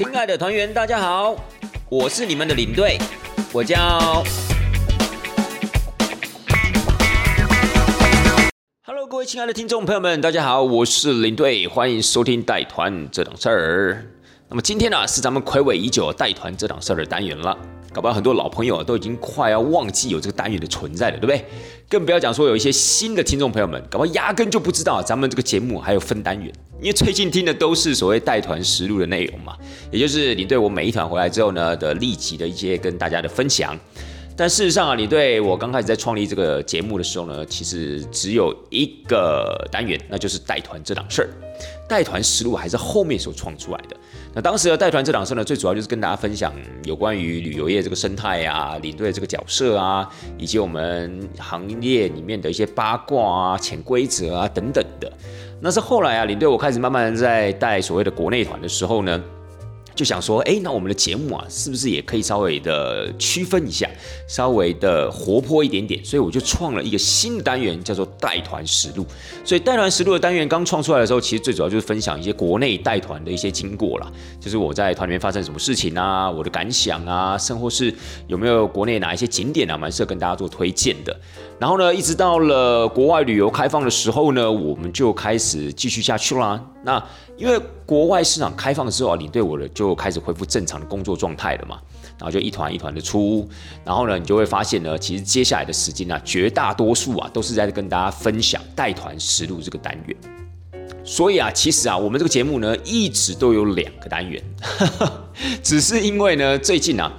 亲爱的团员，大家好，我是你们的领队，我叫。Hello，各位亲爱的听众朋友们，大家好，我是领队，欢迎收听带团这档事儿。那么今天呢，是咱们魁伟已久带团这档事儿的单元了。搞不好很多老朋友都已经快要忘记有这个单元的存在了，对不对？更不要讲说有一些新的听众朋友们，搞不好压根就不知道咱们这个节目还有分单元，因为最近听的都是所谓带团实录的内容嘛，也就是你对我每一团回来之后呢的立即的一些跟大家的分享。但事实上啊，你对我刚开始在创立这个节目的时候呢，其实只有一个单元，那就是带团这档事儿。带团实录还是后面所创出来的。那当时的带团这档事呢，最主要就是跟大家分享有关于旅游业这个生态啊，领队这个角色啊，以及我们行业里面的一些八卦啊、潜规则啊等等的。那是后来啊，领队我开始慢慢在带所谓的国内团的时候呢。就想说，哎，那我们的节目啊，是不是也可以稍微的区分一下，稍微的活泼一点点？所以我就创了一个新的单元，叫做带团实录。所以带团实录的单元刚创出来的时候，其实最主要就是分享一些国内带团的一些经过啦，就是我在团里面发生什么事情啊，我的感想啊，甚或是有没有国内哪一些景点啊，蛮适合跟大家做推荐的。然后呢，一直到了国外旅游开放的时候呢，我们就开始继续下去啦。那因为国外市场开放之后啊，领队我的就开始恢复正常的工作状态了嘛。然后就一团一团的出，然后呢，你就会发现呢，其实接下来的时间呢，绝大多数啊，都是在跟大家分享带团实录这个单元。所以啊，其实啊，我们这个节目呢，一直都有两个单元，只是因为呢，最近啊。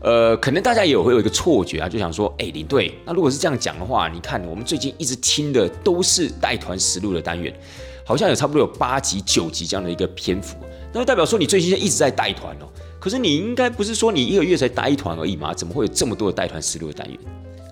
呃，可能大家也会有一个错觉啊，就想说，哎，领队，那如果是这样讲的话，你看我们最近一直听的都是带团实录的单元，好像有差不多有八集、九集这样的一个篇幅，那就代表说你最近一直在带团哦。可是你应该不是说你一个月才带一团而已吗？怎么会有这么多的带团十六个单元？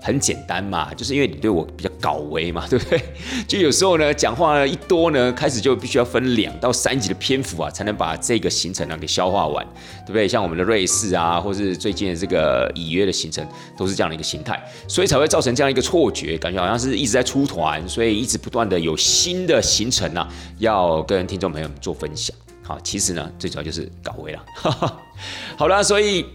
很简单嘛，就是因为你对我比较搞维嘛，对不对？就有时候呢，讲话一多呢，开始就必须要分两到三集的篇幅啊，才能把这个行程呢给消化完，对不对？像我们的瑞士啊，或是最近的这个已约的行程，都是这样的一个形态，所以才会造成这样一个错觉，感觉好像是一直在出团，所以一直不断的有新的行程啊，要跟听众朋友们做分享。好，其实呢，最主要就是搞维了。好了，所以。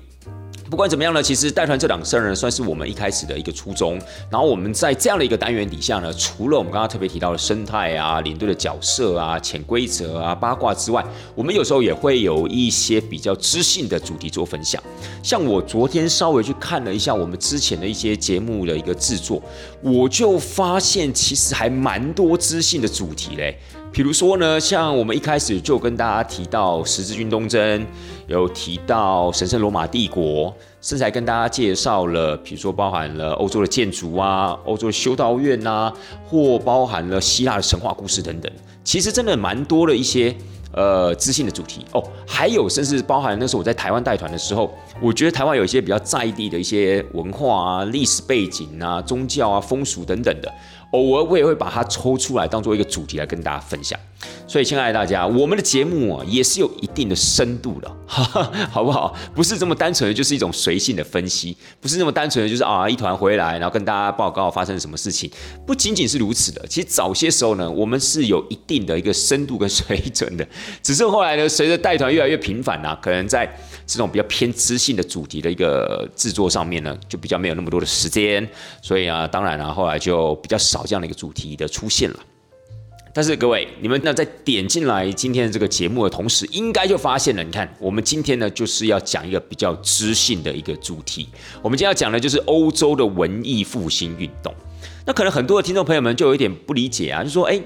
不管怎么样呢，其实带团这档事儿呢，算是我们一开始的一个初衷。然后我们在这样的一个单元底下呢，除了我们刚刚特别提到的生态啊、领队的角色啊、潜规则啊、八卦之外，我们有时候也会有一些比较知性的主题做分享。像我昨天稍微去看了一下我们之前的一些节目的一个制作，我就发现其实还蛮多知性的主题嘞。比如说呢，像我们一开始就跟大家提到十字军东征，有提到神圣罗马帝国，甚至还跟大家介绍了，比如说包含了欧洲的建筑啊，欧洲的修道院呐，或包含了希腊的神话故事等等。其实真的蛮多的一些呃知性的主题哦，还有甚至包含那时候我在台湾带团的时候，我觉得台湾有一些比较在地的一些文化啊、历史背景啊、宗教啊、风俗等等的。偶尔我也会把它抽出来当做一个主题来跟大家分享，所以亲爱的大家，我们的节目啊也是有一定的深度的，好不好？不是这么单纯的，就是一种随性的分析，不是那么单纯的，就是啊一团回来，然后跟大家报告发生了什么事情，不仅仅是如此的。其实早些时候呢，我们是有一定的一个深度跟水准的，只是后来呢，随着带团越来越频繁啊，可能在这种比较偏知性的主题的一个制作上面呢，就比较没有那么多的时间，所以啊，当然啊，后来就比较少。这样的一个主题的出现了，但是各位，你们那在点进来今天的这个节目的同时，应该就发现了，你看，我们今天呢就是要讲一个比较知性的一个主题。我们今天要讲的就是欧洲的文艺复兴运动。那可能很多的听众朋友们就有一点不理解啊，就说：哎，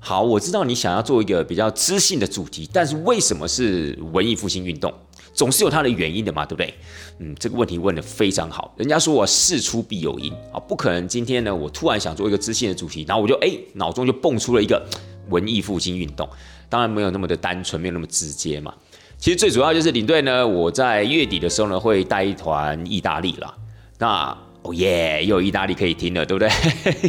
好，我知道你想要做一个比较知性的主题，但是为什么是文艺复兴运动？总是有它的原因的嘛，对不对？嗯，这个问题问得非常好。人家说我事出必有因啊，不可能今天呢，我突然想做一个知性的主题，然后我就哎脑中就蹦出了一个文艺复兴运动。当然没有那么的单纯，没有那么直接嘛。其实最主要就是领队呢，我在月底的时候呢会带一团意大利啦。那哦耶，又有意大利可以听了，对不对？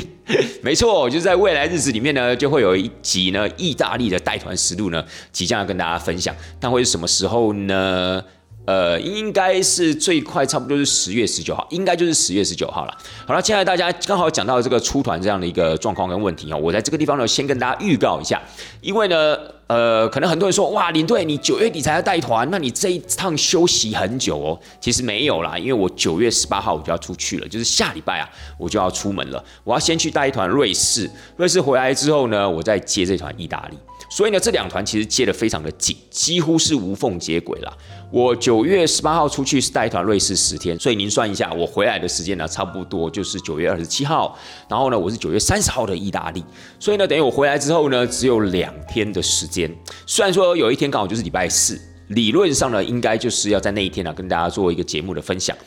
没错，就是在未来日子里面呢，就会有一集呢，意大利的带团实录呢，即将要跟大家分享。但会是什么时候呢？呃，应该是最快，差不多是十月十九号，应该就是十月十九号了。好了，接下来大家，刚好讲到这个出团这样的一个状况跟问题哦，我在这个地方呢，先跟大家预告一下，因为呢。呃，可能很多人说，哇，领队你九月底才要带团，那你这一趟休息很久哦。其实没有啦，因为我九月十八号我就要出去了，就是下礼拜啊，我就要出门了。我要先去带一团瑞士，瑞士回来之后呢，我再接这团意大利。所以呢，这两团其实接的非常的紧，几乎是无缝接轨了。我九月十八号出去是带一团瑞士十天，所以您算一下，我回来的时间呢，差不多就是九月二十七号。然后呢，我是九月三十号的意大利，所以呢，等于我回来之后呢，只有两天的时间。虽然说有一天刚好就是礼拜四，理论上呢，应该就是要在那一天呢，跟大家做一个节目的分享。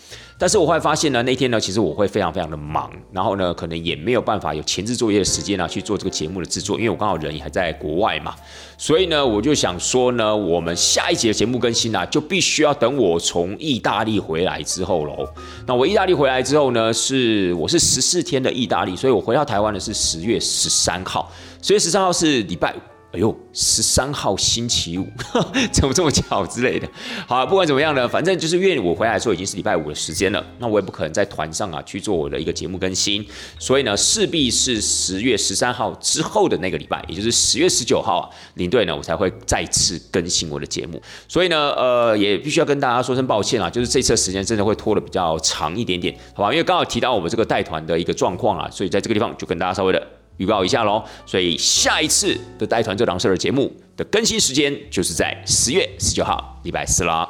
但是我会发现呢，那天呢，其实我会非常非常的忙，然后呢，可能也没有办法有前置作业的时间呢去做这个节目的制作，因为我刚好人也还在国外嘛，所以呢，我就想说呢，我们下一节的节目更新啊，就必须要等我从意大利回来之后喽。那我意大利回来之后呢，是我是十四天的意大利，所以我回到台湾呢是十月十三号，十月十三号是礼拜五。哎呦，十三号星期五，怎么这么巧之类的？好，不管怎么样呢，反正就是因为我回来的时候已经是礼拜五的时间了，那我也不可能在团上啊去做我的一个节目更新，所以呢，势必是十月十三号之后的那个礼拜，也就是十月十九号啊，领队呢我才会再次更新我的节目。所以呢，呃，也必须要跟大家说声抱歉啊，就是这次的时间真的会拖得比较长一点点，好吧？因为刚好提到我们这个带团的一个状况啊，所以在这个地方就跟大家稍微的。预告一下喽，所以下一次的带团这档事儿节目的更新时间就是在十月十九号礼拜四啦。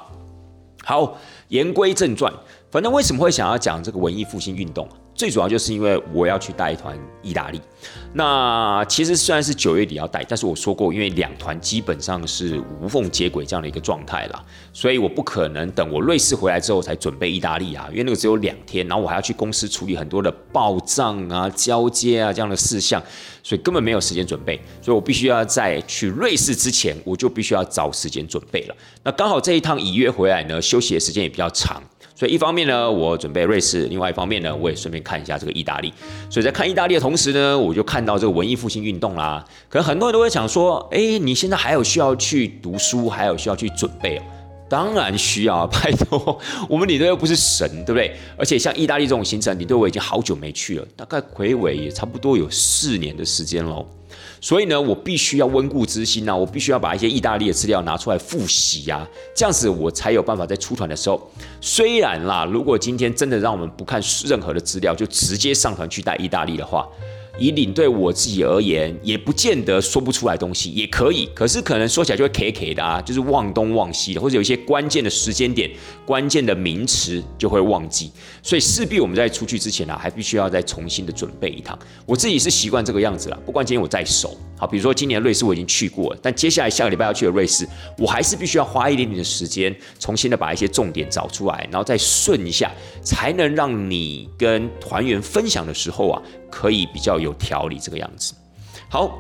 好，言归正传，反正为什么会想要讲这个文艺复兴运动？最主要就是因为我要去带一团意大利。那其实虽然是九月底要带，但是我说过，因为两团基本上是无缝接轨这样的一个状态啦，所以我不可能等我瑞士回来之后才准备意大利啊，因为那个只有两天，然后我还要去公司处理很多的报账啊、交接啊这样的事项，所以根本没有时间准备，所以我必须要在去瑞士之前，我就必须要找时间准备了。那刚好这一趟已约回来呢，休息的时间也比较长。所以一方面呢，我准备瑞士；另外一方面呢，我也顺便看一下这个意大利。所以在看意大利的同时呢，我就看到这个文艺复兴运动啦。可能很多人都会想说：，哎，你现在还有需要去读书，还有需要去准备哦？当然需要，拜托，我们领队又不是神，对不对？而且像意大利这种行程，领队我已经好久没去了，大概魁伟也差不多有四年的时间喽。所以呢，我必须要温故知新呐，我必须要把一些意大利的资料拿出来复习呀，这样子我才有办法在出团的时候。虽然啦，如果今天真的让我们不看任何的资料，就直接上团去带意大利的话。以领队我自己而言，也不见得说不出来东西，也可以。可是可能说起来就会 K K 的啊，就是忘东忘西的，或者有一些关键的时间点、关键的名词就会忘记。所以势必我们在出去之前呢，还必须要再重新的准备一趟。我自己是习惯这个样子了，不管今天我在熟。好，比如说今年瑞士我已经去过了，但接下来下个礼拜要去的瑞士，我还是必须要花一点点的时间，重新的把一些重点找出来，然后再顺一下，才能让你跟团员分享的时候啊。可以比较有条理这个样子，好，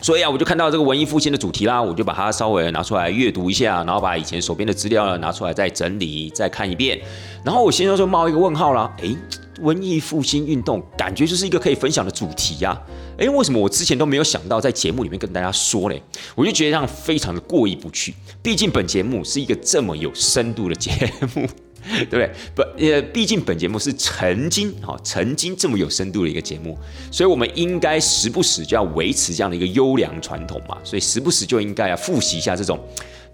所以啊，我就看到这个文艺复兴的主题啦，我就把它稍微拿出来阅读一下，然后把以前手边的资料呢拿出来再整理再看一遍，然后我心中就冒一个问号啦，诶，文艺复兴运动感觉就是一个可以分享的主题呀，诶，为什么我之前都没有想到在节目里面跟大家说嘞？我就觉得这样非常的过意不去，毕竟本节目是一个这么有深度的节目。对不对？不，呃，毕竟本节目是曾经，哈，曾经这么有深度的一个节目，所以我们应该时不时就要维持这样的一个优良传统嘛，所以时不时就应该要复习一下这种。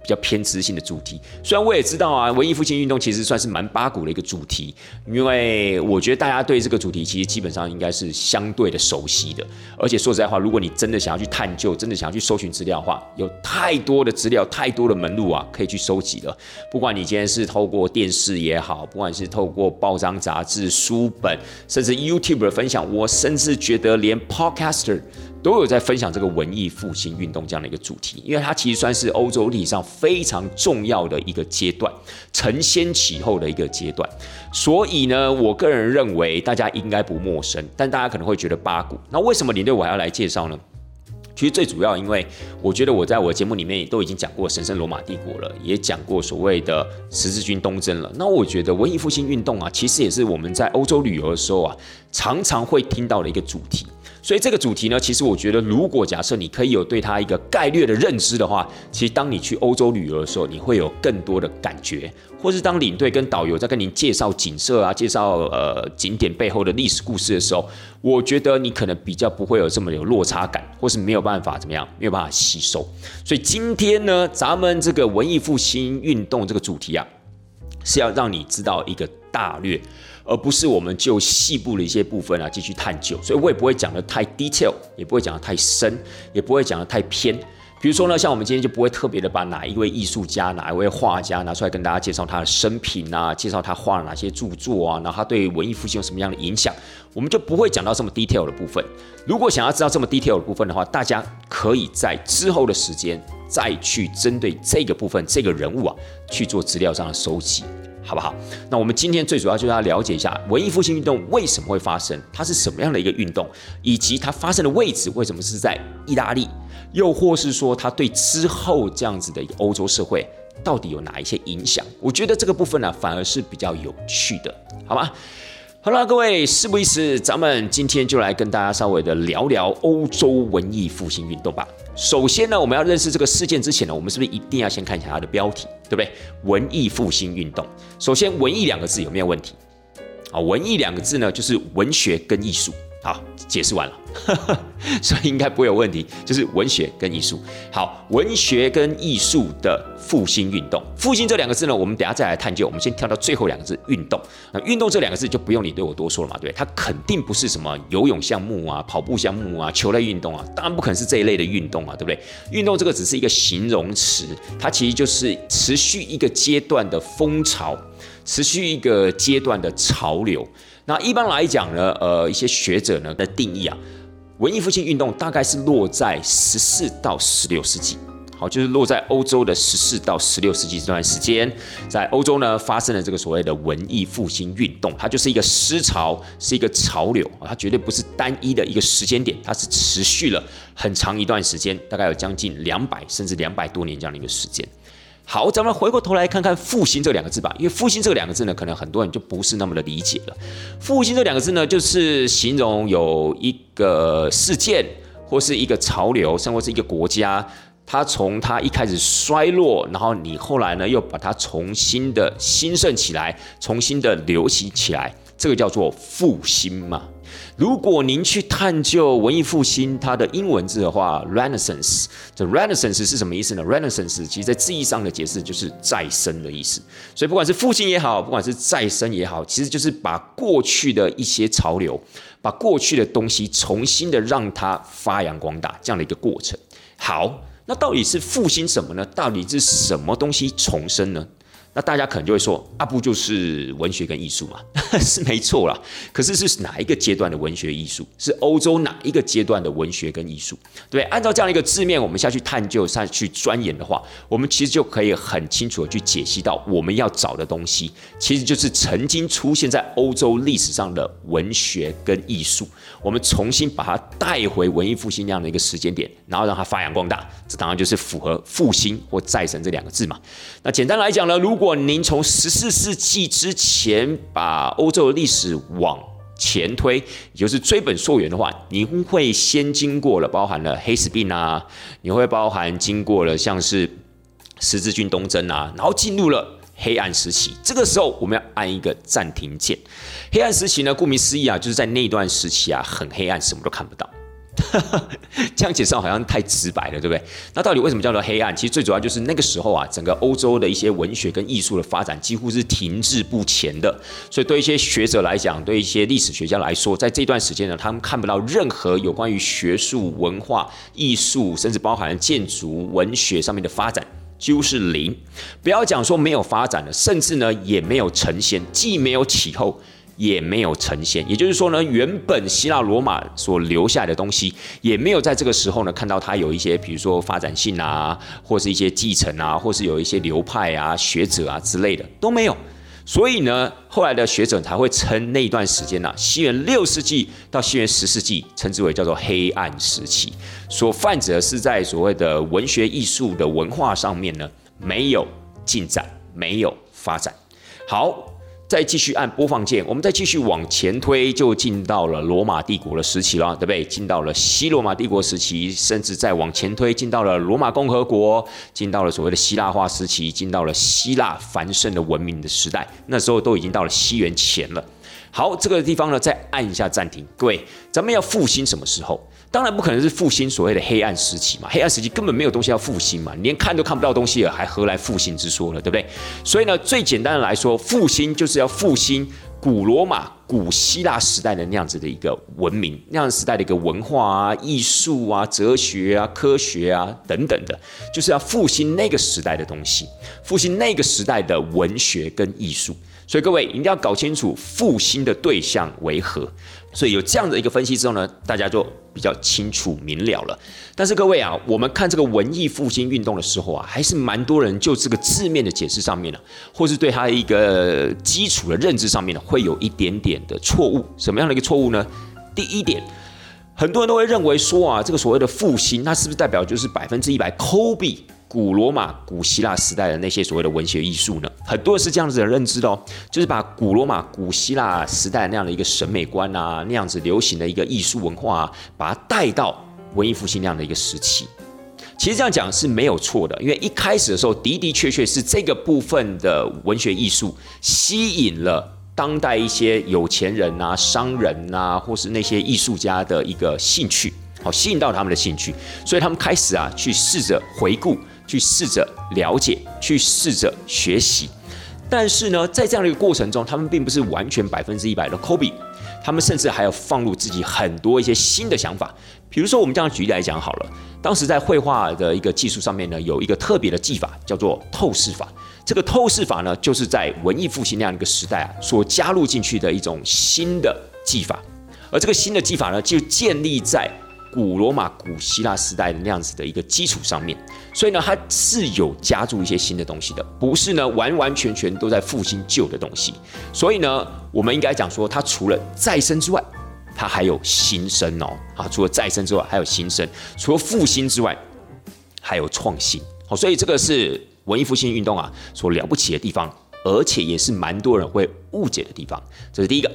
比较偏知性的主题，虽然我也知道啊，文艺复兴运动其实算是蛮八股的一个主题，因为我觉得大家对这个主题其实基本上应该是相对的熟悉的。而且说实在话，如果你真的想要去探究，真的想要去搜寻资料的话，有太多的资料，太多的门路啊，可以去收集了。不管你今天是透过电视也好，不管是透过报章杂志、书本，甚至 YouTube 的分享，我甚至觉得连 Podcaster。都有在分享这个文艺复兴运动这样的一个主题，因为它其实算是欧洲历史上非常重要的一个阶段，承先启后的一个阶段。所以呢，我个人认为大家应该不陌生，但大家可能会觉得八股。那为什么领队我还要来介绍呢？其实最主要，因为我觉得我在我的节目里面也都已经讲过神圣罗马帝国了，也讲过所谓的十字军东征了。那我觉得文艺复兴运动啊，其实也是我们在欧洲旅游的时候啊，常常会听到的一个主题。所以这个主题呢，其实我觉得，如果假设你可以有对它一个概略的认知的话，其实当你去欧洲旅游的时候，你会有更多的感觉，或是当领队跟导游在跟您介绍景色啊、介绍呃景点背后的历史故事的时候，我觉得你可能比较不会有这么有落差感，或是没有办法怎么样，没有办法吸收。所以今天呢，咱们这个文艺复兴运动这个主题啊。是要让你知道一个大略，而不是我们就细部的一些部分啊继续探究，所以我也不会讲的太 detail，也不会讲的太深，也不会讲的太偏。比如说呢，像我们今天就不会特别的把哪一位艺术家、哪一位画家拿出来跟大家介绍他的生平啊，介绍他画了哪些著作啊，然后他对文艺复兴有什么样的影响，我们就不会讲到这么 detail 的部分。如果想要知道这么 detail 的部分的话，大家可以在之后的时间再去针对这个部分、这个人物啊去做资料上的收集。好不好？那我们今天最主要就是要了解一下文艺复兴运动为什么会发生，它是什么样的一个运动，以及它发生的位置为什么是在意大利，又或是说它对之后这样子的一个欧洲社会到底有哪一些影响？我觉得这个部分呢，反而是比较有趣的，好吗？好了，各位，事不宜迟，咱们今天就来跟大家稍微的聊聊欧洲文艺复兴运动吧。首先呢，我们要认识这个事件之前呢，我们是不是一定要先看一下它的标题，对不对？文艺复兴运动。首先，文艺两个字有没有问题？啊，文艺两个字呢，就是文学跟艺术。好，解释完了，所以应该不会有问题。就是文学跟艺术。好，文学跟艺术的复兴运动。复兴这两个字呢，我们等下再来探究。我们先跳到最后两个字，运动。那运动这两个字就不用你对我多说了嘛，对它肯定不是什么游泳项目啊、跑步项目啊、球类运动啊，当然不可能是这一类的运动啊，对不对？运动这个只是一个形容词，它其实就是持续一个阶段的风潮，持续一个阶段的潮流。那一般来讲呢，呃，一些学者呢的定义啊，文艺复兴运动大概是落在十四到十六世纪，好，就是落在欧洲的十四到十六世纪这段时间，在欧洲呢发生了这个所谓的文艺复兴运动，它就是一个思潮，是一个潮流它绝对不是单一的一个时间点，它是持续了很长一段时间，大概有将近两百甚至两百多年这样的一个时间。好，咱们回过头来看看“复兴”这两个字吧，因为“复兴”这两个字呢，可能很多人就不是那么的理解了。“复兴”这两个字呢，就是形容有一个事件或是一个潮流，甚或是一个国家，它从它一开始衰落，然后你后来呢又把它重新的兴盛起来，重新的流行起来，这个叫做复兴嘛。如果您去探究文艺复兴它的英文字的话，Renaissance，这 Renaissance 是什么意思呢？Renaissance 其实在字义上的解释就是再生的意思。所以不管是复兴也好，不管是再生也好，其实就是把过去的一些潮流，把过去的东西重新的让它发扬光大这样的一个过程。好，那到底是复兴什么呢？到底是什么东西重生呢？那大家可能就会说，啊不就是文学跟艺术嘛？是没错啦。可是是哪一个阶段的文学艺术？是欧洲哪一个阶段的文学跟艺术？对，按照这样一个字面，我们下去探究、下去钻研的话，我们其实就可以很清楚的去解析到，我们要找的东西，其实就是曾经出现在欧洲历史上的文学跟艺术。我们重新把它带回文艺复兴那样的一个时间点，然后让它发扬光大。这当然就是符合复兴或再生这两个字嘛。那简单来讲呢，如果如果您从十四世纪之前把欧洲的历史往前推，也就是追本溯源的话，您会先经过了包含了黑死病啊，你会包含经过了像是十字军东征啊，然后进入了黑暗时期。这个时候我们要按一个暂停键。黑暗时期呢，顾名思义啊，就是在那段时期啊，很黑暗，什么都看不到。这样解释好像太直白了，对不对？那到底为什么叫做黑暗？其实最主要就是那个时候啊，整个欧洲的一些文学跟艺术的发展几乎是停滞不前的。所以对一些学者来讲，对一些历史学家来说，在这段时间呢，他们看不到任何有关于学术、文化、艺术，甚至包含建筑、文学上面的发展，几乎是零。不要讲说没有发展了，甚至呢也没有呈现，既没有起后。也没有呈现，也就是说呢，原本希腊罗马所留下来的东西，也没有在这个时候呢看到它有一些，比如说发展性啊，或是一些继承啊，或是有一些流派啊、学者啊之类的都没有。所以呢，后来的学者才会称那一段时间呢，西元六世纪到西元十世纪，称之为叫做黑暗时期。所泛指的是在所谓的文学艺术的文化上面呢，没有进展，没有发展。好。再继续按播放键，我们再继续往前推，就进到了罗马帝国的时期了，对不对？进到了西罗马帝国时期，甚至再往前推，进到了罗马共和国，进到了所谓的希腊化时期，进到了希腊繁盛的文明的时代。那时候都已经到了西元前了。好，这个地方呢，再按一下暂停。各位，咱们要复兴什么时候？当然不可能是复兴所谓的黑暗时期嘛，黑暗时期根本没有东西要复兴嘛，连看都看不到东西了，还何来复兴之说呢，对不对？所以呢，最简单的来说，复兴就是要复兴古罗马、古希腊时代的那样子的一个文明，那样时代的一个文化啊、艺术啊、哲学啊、科学啊等等的，就是要复兴那个时代的东西，复兴那个时代的文学跟艺术。所以各位一定要搞清楚复兴的对象为何。所以有这样的一个分析之后呢，大家就比较清楚明了了。但是各位啊，我们看这个文艺复兴运动的时候啊，还是蛮多人就这个字面的解释上面呢，或是对它一个基础的认知上面呢，会有一点点的错误。什么样的一个错误呢？第一点，很多人都会认为说啊，这个所谓的复兴，它是不是代表就是百分之一百抠币古罗马、古希腊时代的那些所谓的文学艺术呢，很多是这样子的认知的哦，就是把古罗马、古希腊时代那样的一个审美观啊，那样子流行的一个艺术文化啊，把它带到文艺复兴那样的一个时期。其实这样讲是没有错的，因为一开始的时候的的确确是这个部分的文学艺术吸引了当代一些有钱人啊、商人啊，或是那些艺术家的一个兴趣，好吸引到他们的兴趣，所以他们开始啊去试着回顾。去试着了解，去试着学习，但是呢，在这样的一个过程中，他们并不是完全百分之一百的 copy，他们甚至还要放入自己很多一些新的想法。比如说，我们这样举例来讲好了，当时在绘画的一个技术上面呢，有一个特别的技法，叫做透视法。这个透视法呢，就是在文艺复兴那样一个时代啊，所加入进去的一种新的技法。而这个新的技法呢，就建立在。古罗马、古希腊时代的那样子的一个基础上面，所以呢，它是有加注一些新的东西的，不是呢完完全全都在复兴旧的东西。所以呢，我们应该讲说，它除了再生之外，它还有新生哦。啊，除了再生之外，还有新生；除了复兴之外，还有创新。好，所以这个是文艺复兴运动啊所了不起的地方，而且也是蛮多人会误解的地方。这是第一个。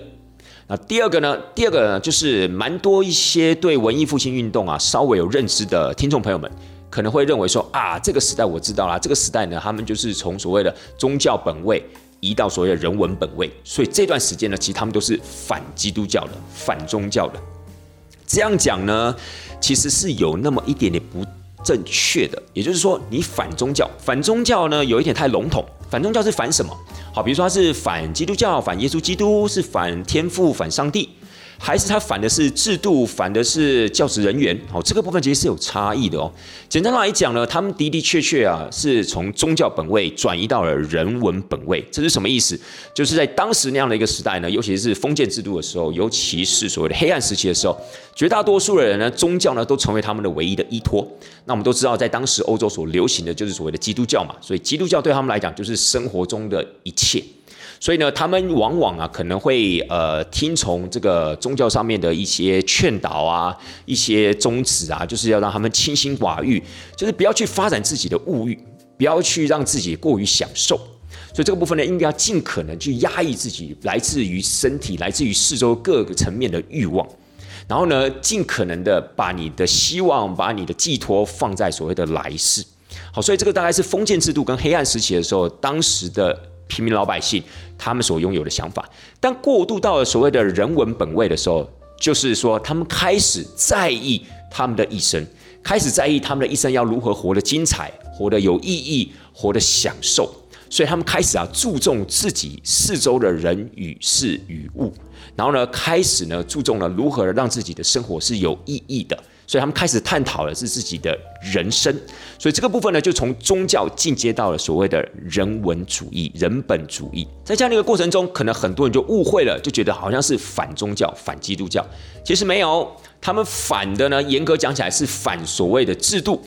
那第二个呢？第二个呢，就是蛮多一些对文艺复兴运动啊稍微有认知的听众朋友们，可能会认为说啊，这个时代我知道啦，这个时代呢，他们就是从所谓的宗教本位移到所谓的人文本位，所以这段时间呢，其实他们都是反基督教的、反宗教的。这样讲呢，其实是有那么一点点不正确的。也就是说，你反宗教，反宗教呢，有一点太笼统。反宗教是反什么？好，比如说他是反基督教、反耶稣基督，是反天父、反上帝。还是他反的是制度，反的是教职人员，好，这个部分其实是有差异的哦。简单来讲呢，他们的的确确啊，是从宗教本位转移到了人文本位，这是什么意思？就是在当时那样的一个时代呢，尤其是封建制度的时候，尤其是所谓的黑暗时期的时候，绝大多数的人呢，宗教呢都成为他们的唯一的依托。那我们都知道，在当时欧洲所流行的就是所谓的基督教嘛，所以基督教对他们来讲就是生活中的一切。所以呢，他们往往啊可能会呃听从这个宗教上面的一些劝导啊，一些宗旨啊，就是要让他们清心寡欲，就是不要去发展自己的物欲，不要去让自己过于享受。所以这个部分呢，应该要尽可能去压抑自己来自于身体、来自于四周各个层面的欲望，然后呢，尽可能的把你的希望、把你的寄托放在所谓的来世。好，所以这个大概是封建制度跟黑暗时期的时候，当时的。平民老百姓他们所拥有的想法，但过渡到了所谓的人文本位的时候，就是说他们开始在意他们的一生，开始在意他们的一生要如何活得精彩、活得有意义、活得享受，所以他们开始啊注重自己四周的人与事与物，然后呢开始呢注重了如何让自己的生活是有意义的。所以他们开始探讨的是自己的人生，所以这个部分呢，就从宗教进阶到了所谓的人文主义、人本主义。在这样的一个过程中，可能很多人就误会了，就觉得好像是反宗教、反基督教。其实没有，他们反的呢，严格讲起来是反所谓的制度，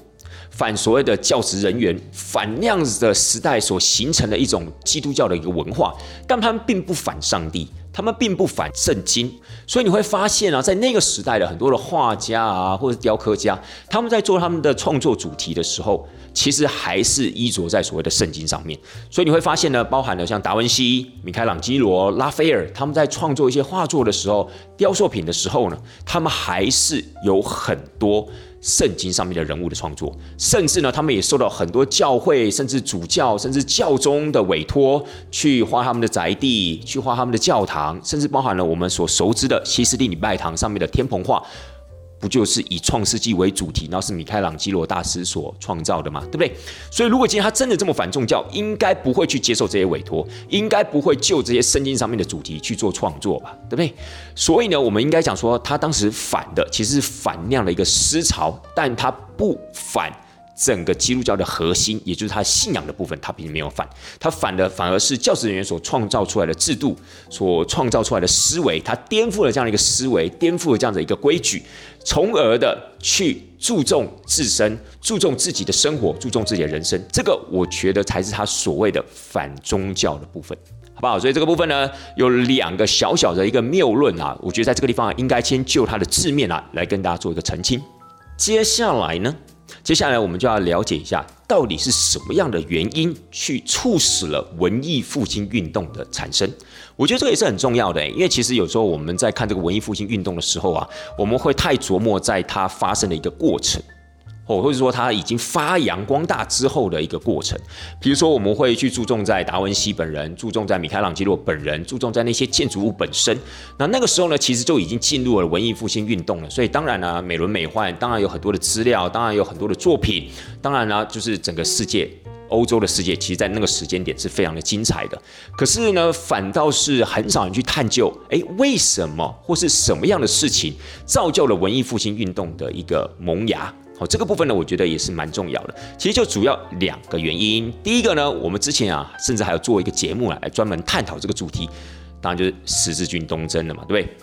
反所谓的教职人员，反那样子的时代所形成的一种基督教的一个文化，但他们并不反上帝。他们并不反圣经，所以你会发现啊，在那个时代的很多的画家啊，或者雕刻家，他们在做他们的创作主题的时候，其实还是依着在所谓的圣经上面。所以你会发现呢，包含了像达文西、米开朗基罗、拉斐尔，他们在创作一些画作的时候、雕塑品的时候呢，他们还是有很多。圣经上面的人物的创作，甚至呢，他们也受到很多教会、甚至主教、甚至教宗的委托，去画他们的宅地，去画他们的教堂，甚至包含了我们所熟知的西斯蒂礼拜堂上面的天棚画。不就是以创世纪为主题，然后是米开朗基罗大师所创造的嘛，对不对？所以如果今天他真的这么反宗教，应该不会去接受这些委托，应该不会就这些圣经上面的主题去做创作吧，对不对？所以呢，我们应该讲说，他当时反的其实是反那样的一个思潮，但他不反。整个基督教的核心，也就是他信仰的部分，他并没有反，他反的反而是教职人员所创造出来的制度，所创造出来的思维，他颠覆了这样的一个思维，颠覆了这样的一个规矩，从而的去注重自身，注重自己的生活，注重自己的人生。这个我觉得才是他所谓的反宗教的部分，好不好？所以这个部分呢，有两个小小的一个谬论啊，我觉得在这个地方应该先就它的字面啊来跟大家做一个澄清。接下来呢？接下来我们就要了解一下，到底是什么样的原因去促使了文艺复兴运动的产生？我觉得这个也是很重要的，因为其实有时候我们在看这个文艺复兴运动的时候啊，我们会太琢磨在它发生的一个过程。哦，或者说它已经发扬光大之后的一个过程，比如说我们会去注重在达文西本人，注重在米开朗基罗本人，注重在那些建筑物本身。那那个时候呢，其实就已经进入了文艺复兴运动了。所以当然呢，美轮美奂，当然有很多的资料，当然有很多的作品，当然呢，就是整个世界，欧洲的世界，其实在那个时间点是非常的精彩的。可是呢，反倒是很少人去探究，哎，为什么或是什么样的事情造就了文艺复兴运动的一个萌芽？好，这个部分呢，我觉得也是蛮重要的。其实就主要两个原因。第一个呢，我们之前啊，甚至还有做一个节目，来专门探讨这个主题，当然就是十字军东征了嘛，对不对？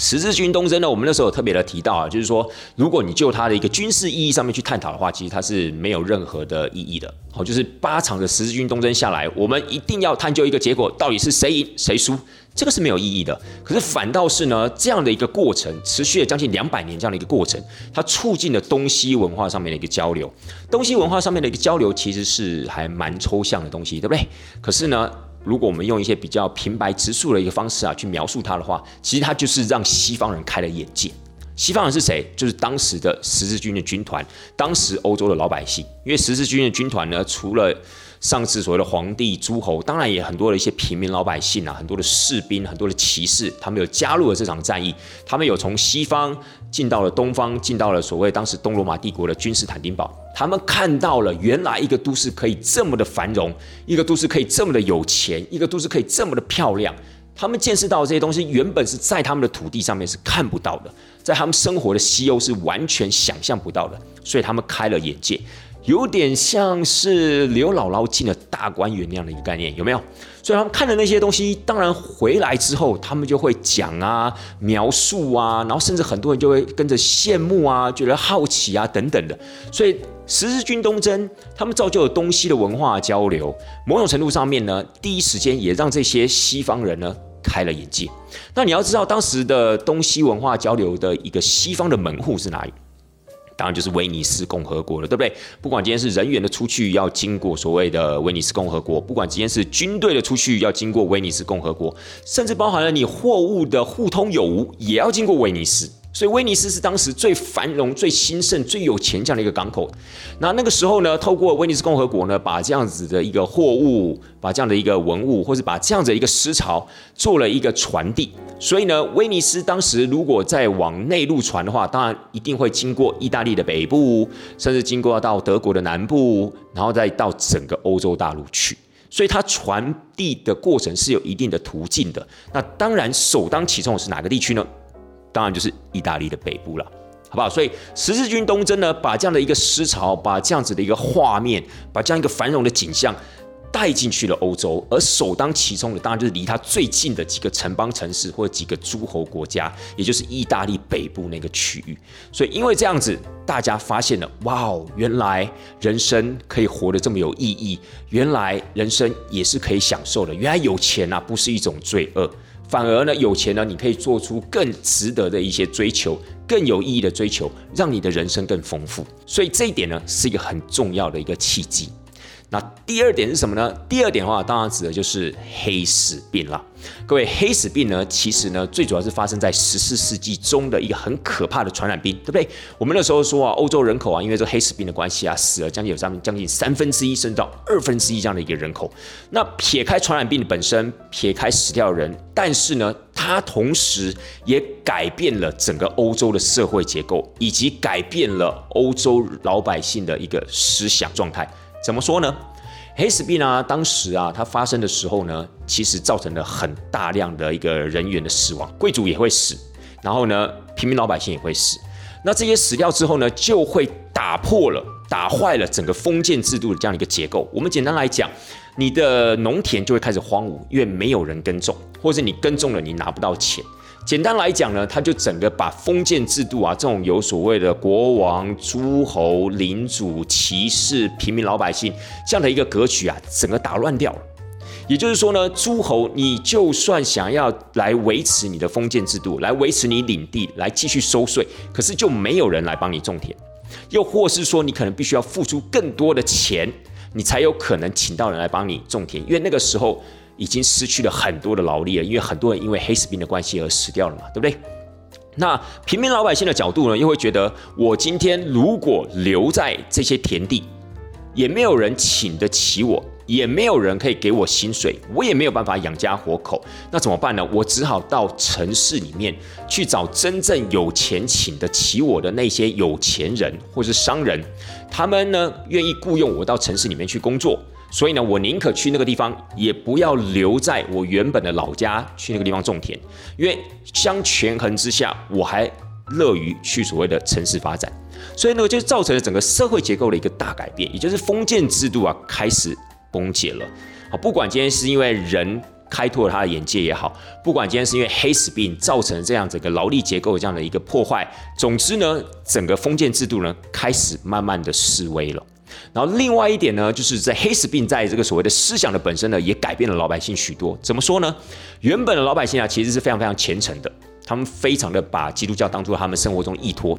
十字军东征呢，我们那时候特别的提到啊，就是说，如果你就它的一个军事意义上面去探讨的话，其实它是没有任何的意义的。好，就是八场的十字军东征下来，我们一定要探究一个结果，到底是谁赢谁输。这个是没有意义的，可是反倒是呢，这样的一个过程持续了将近两百年，这样的一个过程，它促进了东西文化上面的一个交流。东西文化上面的一个交流，其实是还蛮抽象的东西，对不对？可是呢，如果我们用一些比较平白直述的一个方式啊，去描述它的话，其实它就是让西方人开了眼界。西方人是谁？就是当时的十字军的军团，当时欧洲的老百姓。因为十字军的军团呢，除了上次所谓的皇帝、诸侯，当然也很多的一些平民老百姓啊，很多的士兵、很多的骑士，他们有加入了这场战役。他们有从西方进到了东方，进到了所谓当时东罗马帝国的君士坦丁堡。他们看到了原来一个都市可以这么的繁荣，一个都市可以这么的有钱，一个都市可以这么的漂亮。他们见识到这些东西，原本是在他们的土地上面是看不到的，在他们生活的西欧是完全想象不到的，所以他们开了眼界。有点像是刘姥姥进了大观园那样的一个概念，有没有？所以他们看的那些东西，当然回来之后，他们就会讲啊、描述啊，然后甚至很多人就会跟着羡慕啊、觉得好奇啊等等的。所以十字军东征，他们造就了东西的文化交流，某种程度上面呢，第一时间也让这些西方人呢开了眼界。那你要知道，当时的东西文化交流的一个西方的门户是哪里？当然就是威尼斯共和国了，对不对？不管今天是人员的出去要经过所谓的威尼斯共和国，不管今天是军队的出去要经过威尼斯共和国，甚至包含了你货物的互通有无，也要经过威尼斯。所以威尼斯是当时最繁荣、最兴盛、最有钱这样的一个港口。那那个时候呢，透过威尼斯共和国呢，把这样子的一个货物、把这样的一个文物，或者把这样的一个思潮做了一个传递。所以呢，威尼斯当时如果再往内陆传的话，当然一定会经过意大利的北部，甚至经过到德国的南部，然后再到整个欧洲大陆去。所以它传递的过程是有一定的途径的。那当然首当其冲的是哪个地区呢？当然就是意大利的北部了，好不好？所以十字军东征呢，把这样的一个思潮，把这样子的一个画面，把这样一个繁荣的景象带进去了欧洲，而首当其冲的当然就是离它最近的几个城邦城市或者几个诸侯国家，也就是意大利北部那个区域。所以因为这样子，大家发现了，哇哦，原来人生可以活得这么有意义，原来人生也是可以享受的，原来有钱啊不是一种罪恶。反而呢，有钱呢，你可以做出更值得的一些追求，更有意义的追求，让你的人生更丰富。所以这一点呢，是一个很重要的一个契机。那第二点是什么呢？第二点的话，当然指的就是黑死病了。各位，黑死病呢，其实呢，最主要是发生在十四世纪中的一个很可怕的传染病，对不对？我们那时候说啊，欧洲人口啊，因为这黑死病的关系啊，死了将近有将将近三分之一，甚至到二分之一这样的一个人口。那撇开传染病本身，撇开死掉的人，但是呢，它同时也改变了整个欧洲的社会结构，以及改变了欧洲老百姓的一个思想状态。怎么说呢？黑死病啊，当时啊，它发生的时候呢，其实造成了很大量的一个人员的死亡，贵族也会死，然后呢，平民老百姓也会死。那这些死掉之后呢，就会打破了、打坏了整个封建制度的这样一个结构。我们简单来讲，你的农田就会开始荒芜，因为没有人耕种，或者你耕种了，你拿不到钱。简单来讲呢，他就整个把封建制度啊，这种有所谓的国王、诸侯、领主、骑士、平民老百姓这样的一个格局啊，整个打乱掉了。也就是说呢，诸侯你就算想要来维持你的封建制度，来维持你领地，来继续收税，可是就没有人来帮你种田，又或是说你可能必须要付出更多的钱，你才有可能请到人来帮你种田，因为那个时候。已经失去了很多的劳力了，因为很多人因为黑死病的关系而死掉了嘛，对不对？那平民老百姓的角度呢，又会觉得，我今天如果留在这些田地，也没有人请得起我，也没有人可以给我薪水，我也没有办法养家活口，那怎么办呢？我只好到城市里面去找真正有钱请得起我的那些有钱人或是商人，他们呢愿意雇佣我到城市里面去工作。所以呢，我宁可去那个地方，也不要留在我原本的老家去那个地方种田，因为相权衡之下，我还乐于去所谓的城市发展。所以呢，就造成了整个社会结构的一个大改变，也就是封建制度啊开始崩解了。好，不管今天是因为人开拓了他的眼界也好，不管今天是因为黑死病造成这样整个劳力结构这样的一个破坏，总之呢，整个封建制度呢开始慢慢的式微了。然后另外一点呢，就是在黑死病在这个所谓的思想的本身呢，也改变了老百姓许多。怎么说呢？原本的老百姓啊，其实是非常非常虔诚的，他们非常的把基督教当做他们生活中依托，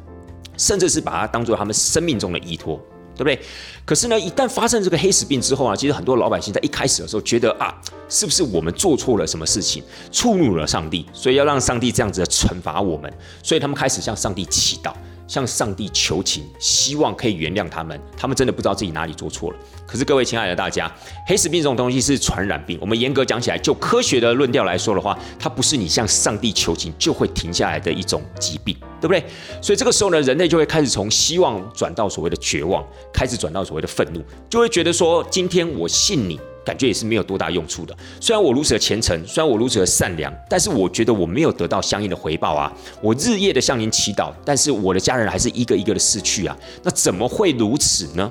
甚至是把它当做他们生命中的依托，对不对？可是呢，一旦发生这个黑死病之后啊，其实很多老百姓在一开始的时候觉得啊，是不是我们做错了什么事情，触怒了上帝，所以要让上帝这样子的惩罚我们，所以他们开始向上帝祈祷。向上帝求情，希望可以原谅他们。他们真的不知道自己哪里做错了。可是各位亲爱的大家，黑死病这种东西是传染病。我们严格讲起来，就科学的论调来说的话，它不是你向上帝求情就会停下来的一种疾病，对不对？所以这个时候呢，人类就会开始从希望转到所谓的绝望，开始转到所谓的愤怒，就会觉得说，今天我信你。感觉也是没有多大用处的。虽然我如此的虔诚，虽然我如此的善良，但是我觉得我没有得到相应的回报啊！我日夜的向您祈祷，但是我的家人还是一个一个的逝去啊！那怎么会如此呢？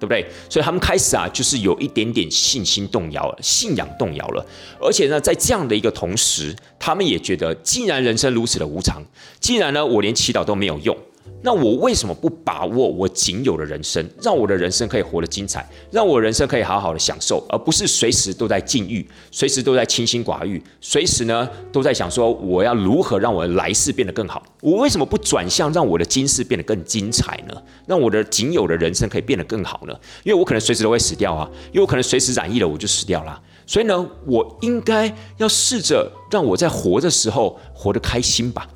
对不对？所以他们开始啊，就是有一点点信心动摇了，信仰动摇了。而且呢，在这样的一个同时，他们也觉得，既然人生如此的无常，既然呢，我连祈祷都没有用。那我为什么不把握我仅有的人生，让我的人生可以活得精彩，让我人生可以好好的享受，而不是随时都在禁欲，随时都在清心寡欲，随时呢都在想说我要如何让我的来世变得更好？我为什么不转向让我的今世变得更精彩呢？让我的仅有的人生可以变得更好呢？因为我可能随时都会死掉啊，因为我可能随时染疫了我就死掉了，所以呢，我应该要试着让我在活的时候活得开心吧。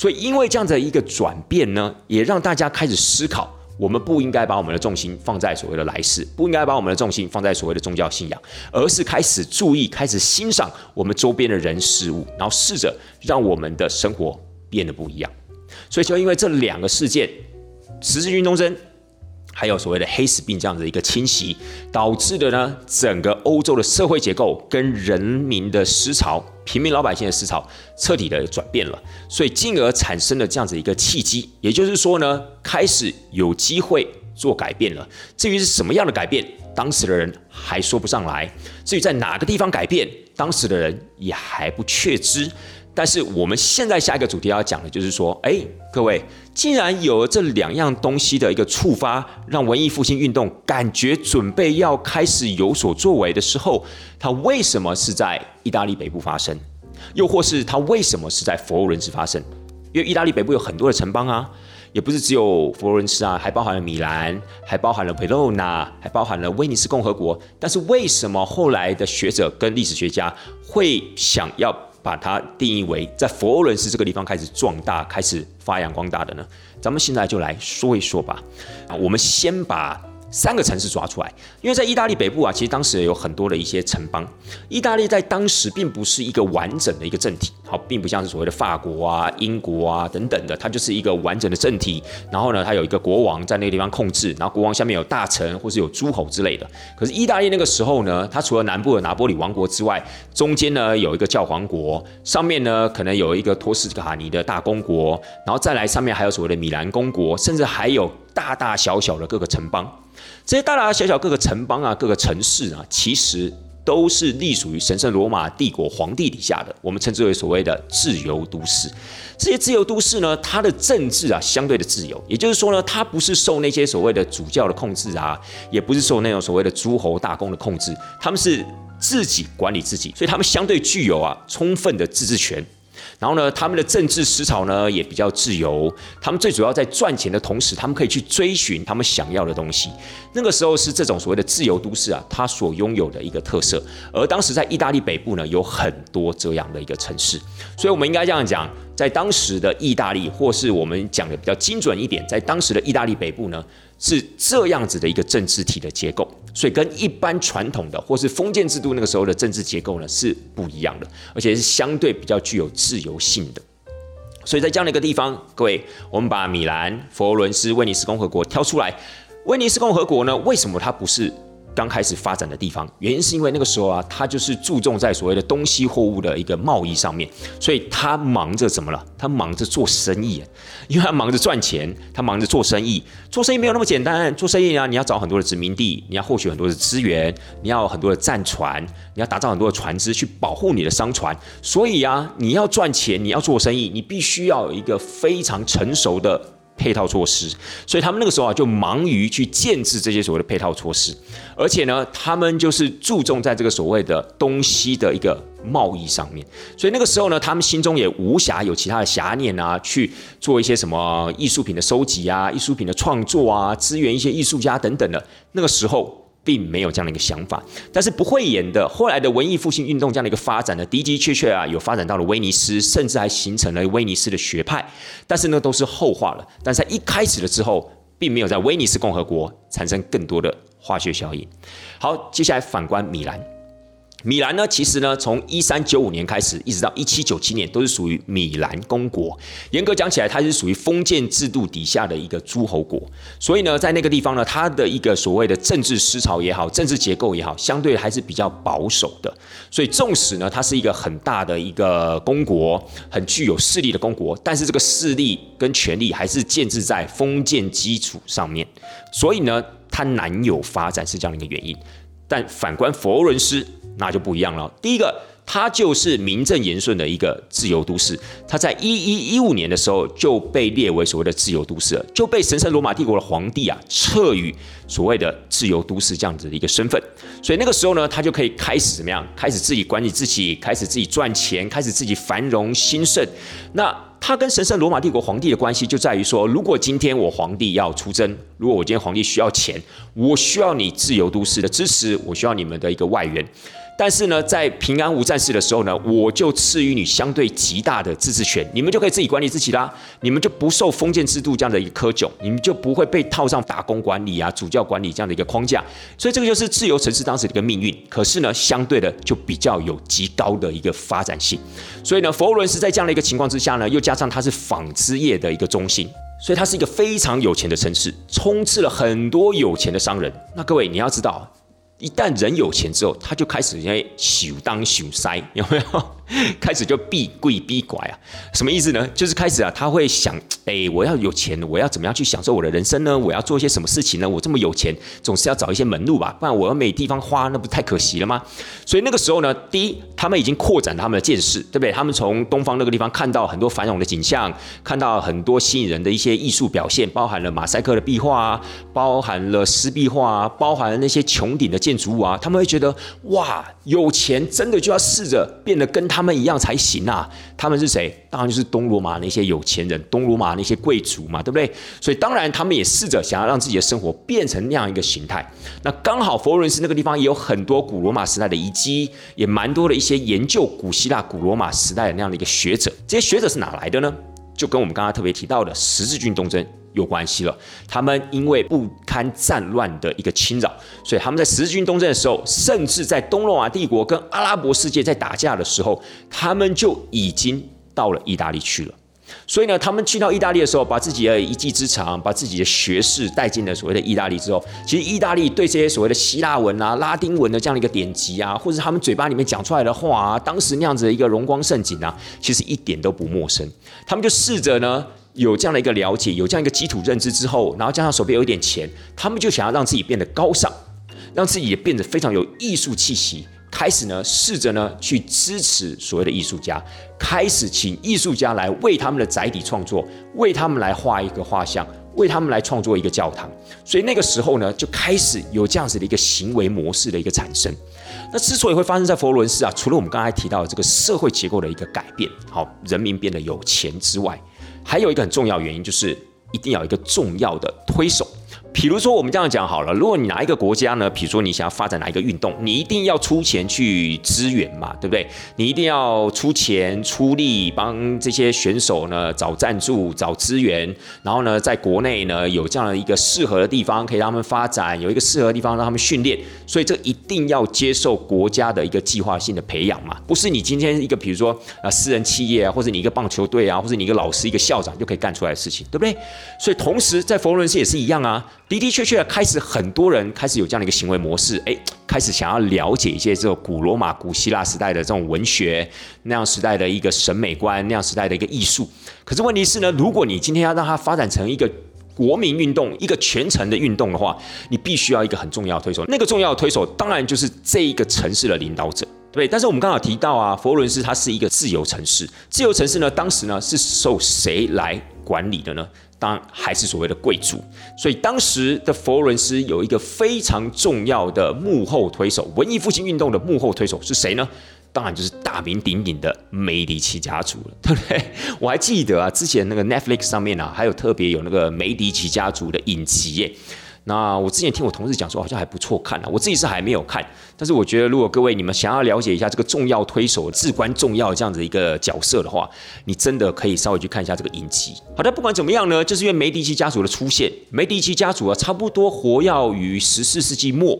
所以，因为这样的一个转变呢，也让大家开始思考：我们不应该把我们的重心放在所谓的来世，不应该把我们的重心放在所谓的宗教信仰，而是开始注意、开始欣赏我们周边的人事物，然后试着让我们的生活变得不一样。所以，就因为这两个事件，十字军东征。还有所谓的黑死病这样的一个侵袭，导致的呢，整个欧洲的社会结构跟人民的思潮、平民老百姓的思潮彻底的转变了，所以进而产生了这样子一个契机，也就是说呢，开始有机会做改变了。至于是什么样的改变，当时的人还说不上来。至于在哪个地方改变，当时的人也还不确知。但是我们现在下一个主题要讲的就是说，哎，各位，既然有了这两样东西的一个触发，让文艺复兴运动感觉准备要开始有所作为的时候，它为什么是在意大利北部发生？又或是它为什么是在佛罗伦斯发生？因为意大利北部有很多的城邦啊，也不是只有佛罗伦斯啊，还包含了米兰，还包含了维罗纳，还包含了威尼斯共和国。但是为什么后来的学者跟历史学家会想要？把它定义为在佛罗伦斯这个地方开始壮大、开始发扬光大的呢？咱们现在就来说一说吧。啊，我们先把。三个城市抓出来，因为在意大利北部啊，其实当时有很多的一些城邦。意大利在当时并不是一个完整的一个政体，好，并不像是所谓的法国啊、英国啊等等的，它就是一个完整的政体。然后呢，它有一个国王在那个地方控制，然后国王下面有大臣或是有诸侯之类的。可是意大利那个时候呢，它除了南部的拿波里王国之外，中间呢有一个教皇国，上面呢可能有一个托斯卡尼的大公国，然后再来上面还有所谓的米兰公国，甚至还有大大小小的各个城邦。这些大大小小各个城邦啊，各个城市啊，其实都是隶属于神圣罗马帝国皇帝底下的，我们称之为所谓的自由都市。这些自由都市呢，它的政治啊，相对的自由，也就是说呢，它不是受那些所谓的主教的控制啊，也不是受那种所谓的诸侯大公的控制，他们是自己管理自己，所以他们相对具有啊充分的自治权。然后呢，他们的政治思潮呢也比较自由。他们最主要在赚钱的同时，他们可以去追寻他们想要的东西。那个时候是这种所谓的自由都市啊，它所拥有的一个特色。而当时在意大利北部呢，有很多这样的一个城市。所以我们应该这样讲，在当时的意大利，或是我们讲的比较精准一点，在当时的意大利北部呢。是这样子的一个政治体的结构，所以跟一般传统的或是封建制度那个时候的政治结构呢是不一样的，而且是相对比较具有自由性的。所以在这样的一个地方，各位，我们把米兰、佛罗伦斯、威尼斯共和国挑出来。威尼斯共和国呢，为什么它不是？刚开始发展的地方，原因是因为那个时候啊，他就是注重在所谓的东西货物的一个贸易上面，所以他忙着怎么了？他忙着做生意，因为他忙着赚钱，他忙着做生意。做生意没有那么简单，做生意啊，你要找很多的殖民地，你要获取很多的资源，你要很多的战船，你要打造很多的船只去保护你的商船。所以啊，你要赚钱，你要做生意，你必须要有一个非常成熟的。配套措施，所以他们那个时候啊，就忙于去建制这些所谓的配套措施，而且呢，他们就是注重在这个所谓的东西的一个贸易上面。所以那个时候呢，他们心中也无暇有其他的遐念啊，去做一些什么艺术品的收集啊、艺术品的创作啊、支援一些艺术家等等的。那个时候。并没有这样的一个想法，但是不会演的后来的文艺复兴运动这样的一个发展呢，的的确确啊，有发展到了威尼斯，甚至还形成了威尼斯的学派。但是呢，都是后话了。但是在一开始了之后，并没有在威尼斯共和国产生更多的化学效应。好，接下来反观米兰。米兰呢，其实呢，从一三九五年开始，一直到一七九七年，都是属于米兰公国。严格讲起来，它是属于封建制度底下的一个诸侯国。所以呢，在那个地方呢，它的一个所谓的政治思潮也好，政治结构也好，相对还是比较保守的。所以，纵使呢，它是一个很大的一个公国，很具有势力的公国，但是这个势力跟权力还是建制在封建基础上面。所以呢，它难有发展是这样的一个原因。但反观佛罗伦斯。那就不一样了。第一个，它就是名正言顺的一个自由都市。它在一一一五年的时候就被列为所谓的自由都市了，就被神圣罗马帝国的皇帝啊赐予所谓的自由都市这样子的一个身份。所以那个时候呢，他就可以开始怎么样？开始自己管理自己，开始自己赚钱，开始自己繁荣兴盛。那他跟神圣罗马帝国皇帝的关系就在于说，如果今天我皇帝要出征，如果我今天皇帝需要钱，我需要你自由都市的支持，我需要你们的一个外援。但是呢，在平安无战事的时候呢，我就赐予你相对极大的自治权，你们就可以自己管理自己啦，你们就不受封建制度这样的一个苛窘，你们就不会被套上打工管理啊、主教管理这样的一个框架。所以这个就是自由城市当时的一个命运。可是呢，相对的就比较有极高的一个发展性。所以呢，佛罗伦斯在这样的一个情况之下呢，又加上它是纺织业的一个中心，所以它是一个非常有钱的城市，充斥了很多有钱的商人。那各位你要知道。一旦人有钱之后，他就开始在修当修塞，有没有？开始就避贵避拐啊，什么意思呢？就是开始啊，他会想，哎，我要有钱，我要怎么样去享受我的人生呢？我要做一些什么事情呢？我这么有钱，总是要找一些门路吧，不然我要没地方花，那不太可惜了吗？所以那个时候呢，第一，他们已经扩展他们的见识，对不对？他们从东方那个地方看到很多繁荣的景象，看到很多吸引人的一些艺术表现，包含了马赛克的壁画啊，包含了湿壁画啊，包含了那些穹顶的建筑物啊，他们会觉得，哇，有钱真的就要试着变得跟他他们一样才行啊！他们是谁？当然就是东罗马那些有钱人，东罗马那些贵族嘛，对不对？所以当然他们也试着想要让自己的生活变成那样一个形态。那刚好佛罗伦斯那个地方也有很多古罗马时代的遗迹，也蛮多的一些研究古希腊、古罗马时代的那样的一个学者。这些学者是哪来的呢？就跟我们刚刚特别提到的十字军东征。有关系了。他们因为不堪战乱的一个侵扰，所以他们在十字军东征的时候，甚至在东罗马帝国跟阿拉伯世界在打架的时候，他们就已经到了意大利去了。所以呢，他们去到意大利的时候，把自己的一技之长，把自己的学识带进了所谓的意大利之后，其实意大利对这些所谓的希腊文啊、拉丁文的这样的一个典籍啊，或者他们嘴巴里面讲出来的话啊，当时那样子的一个荣光盛景啊，其实一点都不陌生。他们就试着呢。有这样的一个了解，有这样一个基础认知之后，然后加上手边有一点钱，他们就想要让自己变得高尚，让自己也变得非常有艺术气息。开始呢，试着呢去支持所谓的艺术家，开始请艺术家来为他们的载体创作，为他们来画一个画像，为他们来创作一个教堂。所以那个时候呢，就开始有这样子的一个行为模式的一个产生。那之所以会发生在佛罗伦斯啊，除了我们刚才提到的这个社会结构的一个改变，好，人民变得有钱之外，还有一个很重要原因，就是一定要有一个重要的推手。比如说，我们这样讲好了，如果你哪一个国家呢？比如说你想要发展哪一个运动，你一定要出钱去支援嘛，对不对？你一定要出钱出力帮这些选手呢找赞助、找资源，然后呢，在国内呢有这样的一个适合的地方可以让他们发展，有一个适合的地方让他们训练，所以这一定要接受国家的一个计划性的培养嘛，不是你今天一个比如说啊私人企业啊，或者你一个棒球队啊，或者你一个老师、一个校长就可以干出来的事情，对不对？所以同时在佛罗伦斯也是一样啊。的的确确，开始很多人开始有这样的一个行为模式，哎，开始想要了解一些这种古罗马、古希腊时代的这种文学，那样时代的一个审美观，那样时代的一个艺术。可是问题是呢，如果你今天要让它发展成一个国民运动、一个全城的运动的话，你必须要一个很重要的推手。那个重要的推手，当然就是这一个城市的领导者，对。但是我们刚好提到啊，佛罗伦斯它是一个自由城市，自由城市呢，当时呢是受谁来管理的呢？当然还是所谓的贵族，所以当时的佛罗伦斯有一个非常重要的幕后推手，文艺复兴运动的幕后推手是谁呢？当然就是大名鼎鼎的梅迪奇家族了，对不对？我还记得啊，之前那个 Netflix 上面啊，还有特别有那个梅迪奇家族的影集耶。那我之前听我同事讲说，好像还不错看啊，我自己是还没有看。但是我觉得，如果各位你们想要了解一下这个重要推手、至关重要这样子一个角色的话，你真的可以稍微去看一下这个影集。好的，不管怎么样呢，就是因为梅迪奇家族的出现，梅迪奇家族啊，差不多活跃于十四世纪末。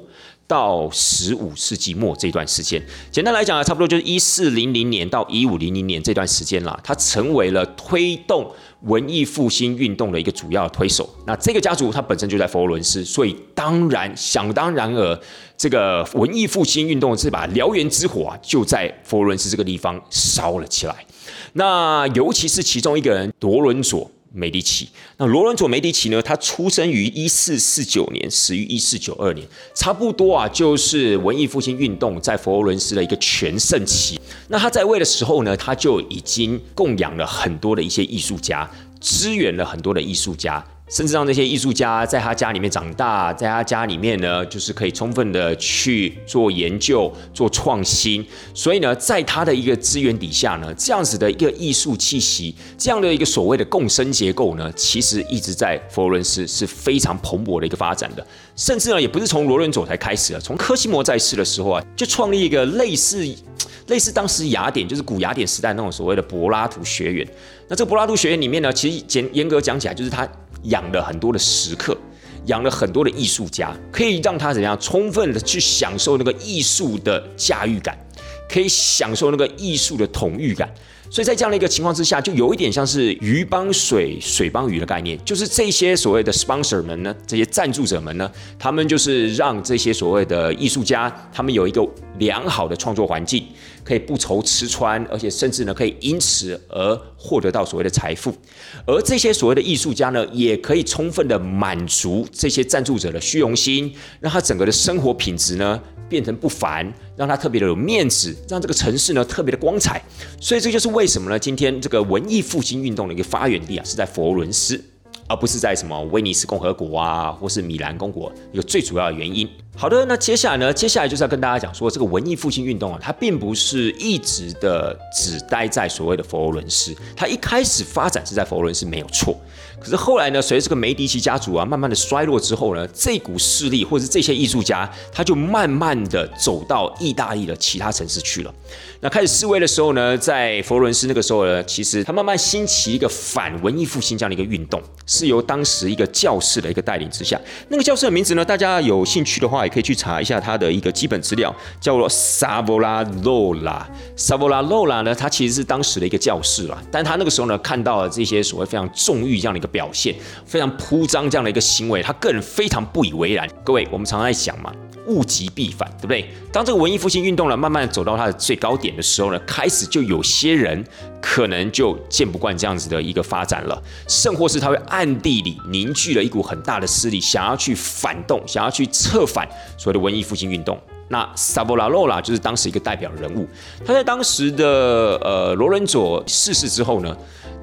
到十五世纪末这段时间，简单来讲啊，差不多就是一四零零年到一五零零年这段时间啦，他成为了推动文艺复兴运动的一个主要推手。那这个家族他本身就在佛罗伦斯，所以当然想当然尔，这个文艺复兴运动这把燎原之火啊，就在佛罗伦斯这个地方烧了起来。那尤其是其中一个人多伦佐。梅迪奇，那罗伦佐梅迪奇呢？他出生于一四四九年，死于一四九二年，差不多啊，就是文艺复兴运动在佛罗伦斯的一个全盛期。那他在位的时候呢，他就已经供养了很多的一些艺术家，支援了很多的艺术家。甚至让这些艺术家在他家里面长大，在他家里面呢，就是可以充分的去做研究、做创新。所以呢，在他的一个资源底下呢，这样子的一个艺术气息，这样的一个所谓的共生结构呢，其实一直在佛罗伦斯是非常蓬勃的一个发展的。甚至呢，也不是从罗伦佐才开始的，从科西摩在世的时候啊，就创立一个类似类似当时雅典，就是古雅典时代那种所谓的柏拉图学院。那这个柏拉图学院里面呢，其实简严格讲起来，就是他。养了很多的食客，养了很多的艺术家，可以让他怎样充分的去享受那个艺术的驾驭感，可以享受那个艺术的统御感。所以在这样的一个情况之下，就有一点像是鱼帮水，水帮鱼的概念，就是这些所谓的 sponsor 们呢，这些赞助者们呢，他们就是让这些所谓的艺术家，他们有一个良好的创作环境，可以不愁吃穿，而且甚至呢，可以因此而获得到所谓的财富。而这些所谓的艺术家呢，也可以充分的满足这些赞助者的虚荣心，让他整个的生活品质呢。变成不凡，让他特别的有面子，让这个城市呢特别的光彩。所以这就是为为什么呢？今天这个文艺复兴运动的一个发源地啊，是在佛罗伦斯，而不是在什么威尼斯共和国啊，或是米兰公国。一个最主要的原因。好的，那接下来呢？接下来就是要跟大家讲说，这个文艺复兴运动啊，它并不是一直的只待在所谓的佛罗伦斯，它一开始发展是在佛罗伦斯没有错。可是后来呢，随着这个梅迪奇家族啊慢慢的衰落之后呢，这股势力或者是这些艺术家，他就慢慢的走到意大利的其他城市去了。那开始示威的时候呢，在佛罗伦斯那个时候呢，其实他慢慢兴起一个反文艺复兴这样的一个运动，是由当时一个教士的一个带领之下。那个教士的名字呢，大家有兴趣的话，也可以去查一下他的一个基本资料，叫做萨博拉洛拉。萨博拉洛拉呢，他其实是当时的一个教士啦，但他那个时候呢，看到了这些所谓非常纵欲这样的一个。表现非常铺张这样的一个行为，他个人非常不以为然。各位，我们常常在想嘛，物极必反，对不对？当这个文艺复兴运动呢，慢慢走到它的最高点的时候呢，开始就有些人可能就见不惯这样子的一个发展了，甚或是他会暗地里凝聚了一股很大的势力，想要去反动，想要去策反所谓的文艺复兴运动。那萨博拉洛拉就是当时一个代表人物，他在当时的呃罗伦佐逝世之后呢。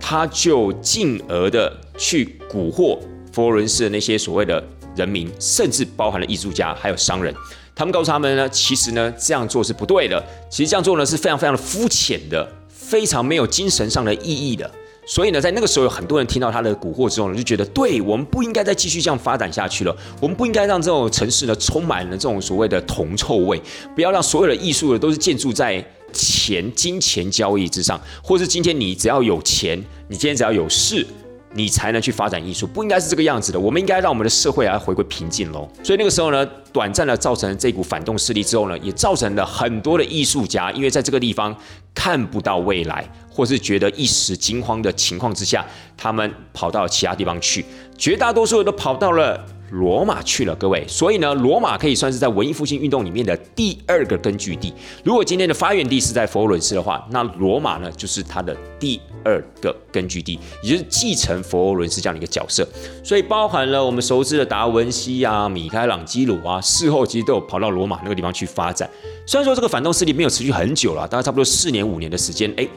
他就进而的去蛊惑佛罗伦斯的那些所谓的人民，甚至包含了艺术家还有商人。他们告诉他们呢，其实呢这样做是不对的，其实这样做呢是非常非常的肤浅的，非常没有精神上的意义的。所以呢，在那个时候有很多人听到他的蛊惑之后呢，就觉得，对我们不应该再继续这样发展下去了，我们不应该让这种城市呢充满了这种所谓的铜臭味，不要让所有的艺术呢都是建筑在。钱、金钱交易之上，或是今天你只要有钱，你今天只要有势，你才能去发展艺术，不应该是这个样子的。我们应该让我们的社会来回归平静喽。所以那个时候呢，短暂的造成了这股反动势力之后呢，也造成了很多的艺术家，因为在这个地方看不到未来，或是觉得一时惊慌的情况之下，他们跑到其他地方去，绝大多数都跑到了。罗马去了，各位，所以呢，罗马可以算是在文艺复兴运动里面的第二个根据地。如果今天的发源地是在佛罗伦斯的话，那罗马呢就是它的第二个根据地，也就是继承佛罗伦斯这样的一个角色。所以包含了我们熟知的达文西啊、米开朗基罗啊，事后其实都有跑到罗马那个地方去发展。虽然说这个反动势力没有持续很久了，大概差不多四年五年的时间，哎。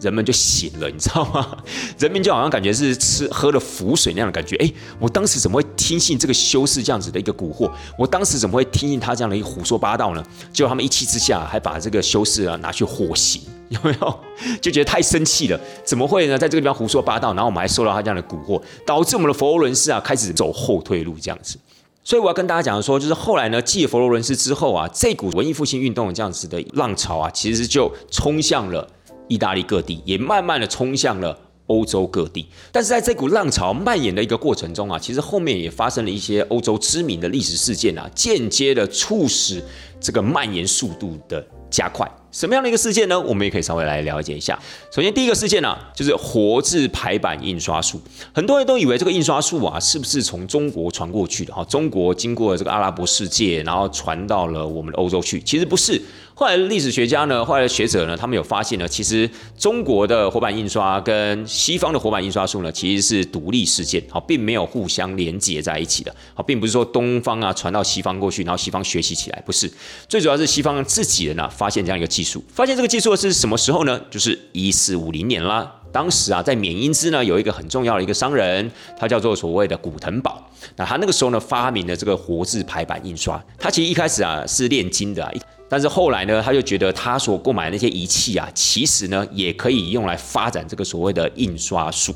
人们就醒了，你知道吗？人民就好像感觉是吃喝了符水那样的感觉。哎，我当时怎么会听信这个修士这样子的一个蛊惑？我当时怎么会听信他这样的一个胡说八道呢？结果他们一气之下还把这个修士啊拿去火刑，有没有？就觉得太生气了，怎么会呢？在这个地方胡说八道，然后我们还受到他这样的蛊惑，导致我们的佛罗伦斯啊开始走后退路这样子。所以我要跟大家讲说，就是后来呢，继佛罗伦斯之后啊，这股文艺复兴运动这样子的浪潮啊，其实就冲向了。意大利各地也慢慢的冲向了欧洲各地，但是在这股浪潮蔓延的一个过程中啊，其实后面也发生了一些欧洲知名的历史事件啊，间接的促使这个蔓延速度的加快。什么样的一个事件呢？我们也可以稍微来了解一下。首先，第一个事件呢，就是活字排版印刷术。很多人都以为这个印刷术啊，是不是从中国传过去的？哈，中国经过这个阿拉伯世界，然后传到了我们的欧洲去。其实不是。后来历史学家呢，后来学者呢，他们有发现呢，其实中国的活版印刷跟西方的活版印刷术呢，其实是独立事件，好，并没有互相连接在一起的。好，并不是说东方啊传到西方过去，然后西方学习起来，不是。最主要是西方自己人呢，发现这样一个。技术发现这个技术是什么时候呢？就是一四五零年啦。当时啊，在缅因兹呢，有一个很重要的一个商人，他叫做所谓的古腾堡。那他那个时候呢，发明了这个活字排版印刷。他其实一开始啊是炼金的，但是后来呢，他就觉得他所购买的那些仪器啊，其实呢也可以用来发展这个所谓的印刷术。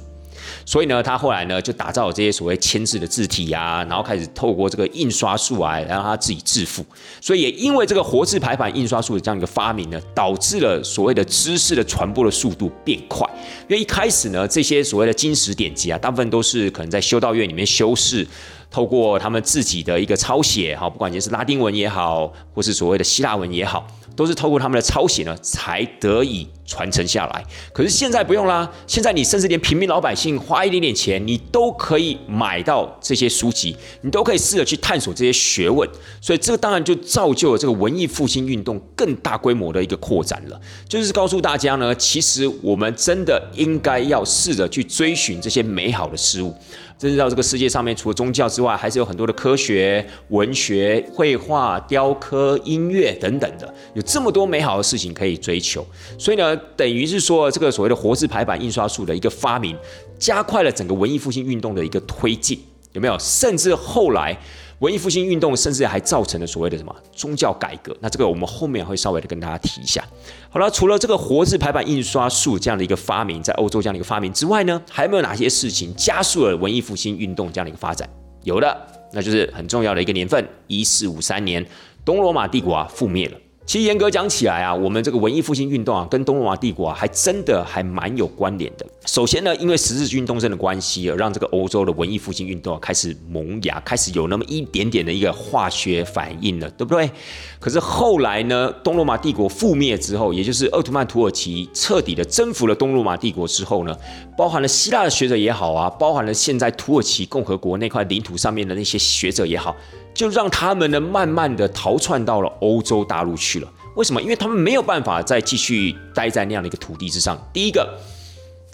所以呢，他后来呢就打造了这些所谓铅字的字体呀，然后开始透过这个印刷术啊，让他自己致富。所以也因为这个活字排版印刷术的这样一个发明呢，导致了所谓的知识的传播的速度变快。因为一开始呢，这些所谓的金石典籍啊，大部分都是可能在修道院里面修饰。透过他们自己的一个抄写，哈，不管你是拉丁文也好，或是所谓的希腊文也好。都是透过他们的抄写呢，才得以传承下来。可是现在不用啦，现在你甚至连平民老百姓花一点点钱，你都可以买到这些书籍，你都可以试着去探索这些学问。所以这个当然就造就了这个文艺复兴运动更大规模的一个扩展了。就是告诉大家呢，其实我们真的应该要试着去追寻这些美好的事物。真知道这个世界上面除了宗教之外，还是有很多的科学、文学、绘画、雕刻、音乐等等的，有这么多美好的事情可以追求。所以呢，等于是说这个所谓的活字排版印刷术的一个发明，加快了整个文艺复兴运动的一个推进，有没有？甚至后来。文艺复兴运动甚至还造成了所谓的什么宗教改革？那这个我们后面会稍微的跟大家提一下。好了，除了这个活字排版印刷术这样的一个发明，在欧洲这样的一个发明之外呢，还有没有哪些事情加速了文艺复兴运动这样的一个发展？有的，那就是很重要的一个年份，一四五三年，东罗马帝国啊覆灭了。其实严格讲起来啊，我们这个文艺复兴运动啊，跟东罗马帝国啊，还真的还蛮有关联的。首先呢，因为十字军东征的关系，而让这个欧洲的文艺复兴运动开始萌芽，开始有那么一点点的一个化学反应了，对不对？可是后来呢，东罗马帝国覆灭之后，也就是奥图曼土耳其彻底的征服了东罗马帝国之后呢，包含了希腊的学者也好啊，包含了现在土耳其共和国那块领土上面的那些学者也好。就让他们呢，慢慢的逃窜到了欧洲大陆去了。为什么？因为他们没有办法再继续待在那样的一个土地之上。第一个。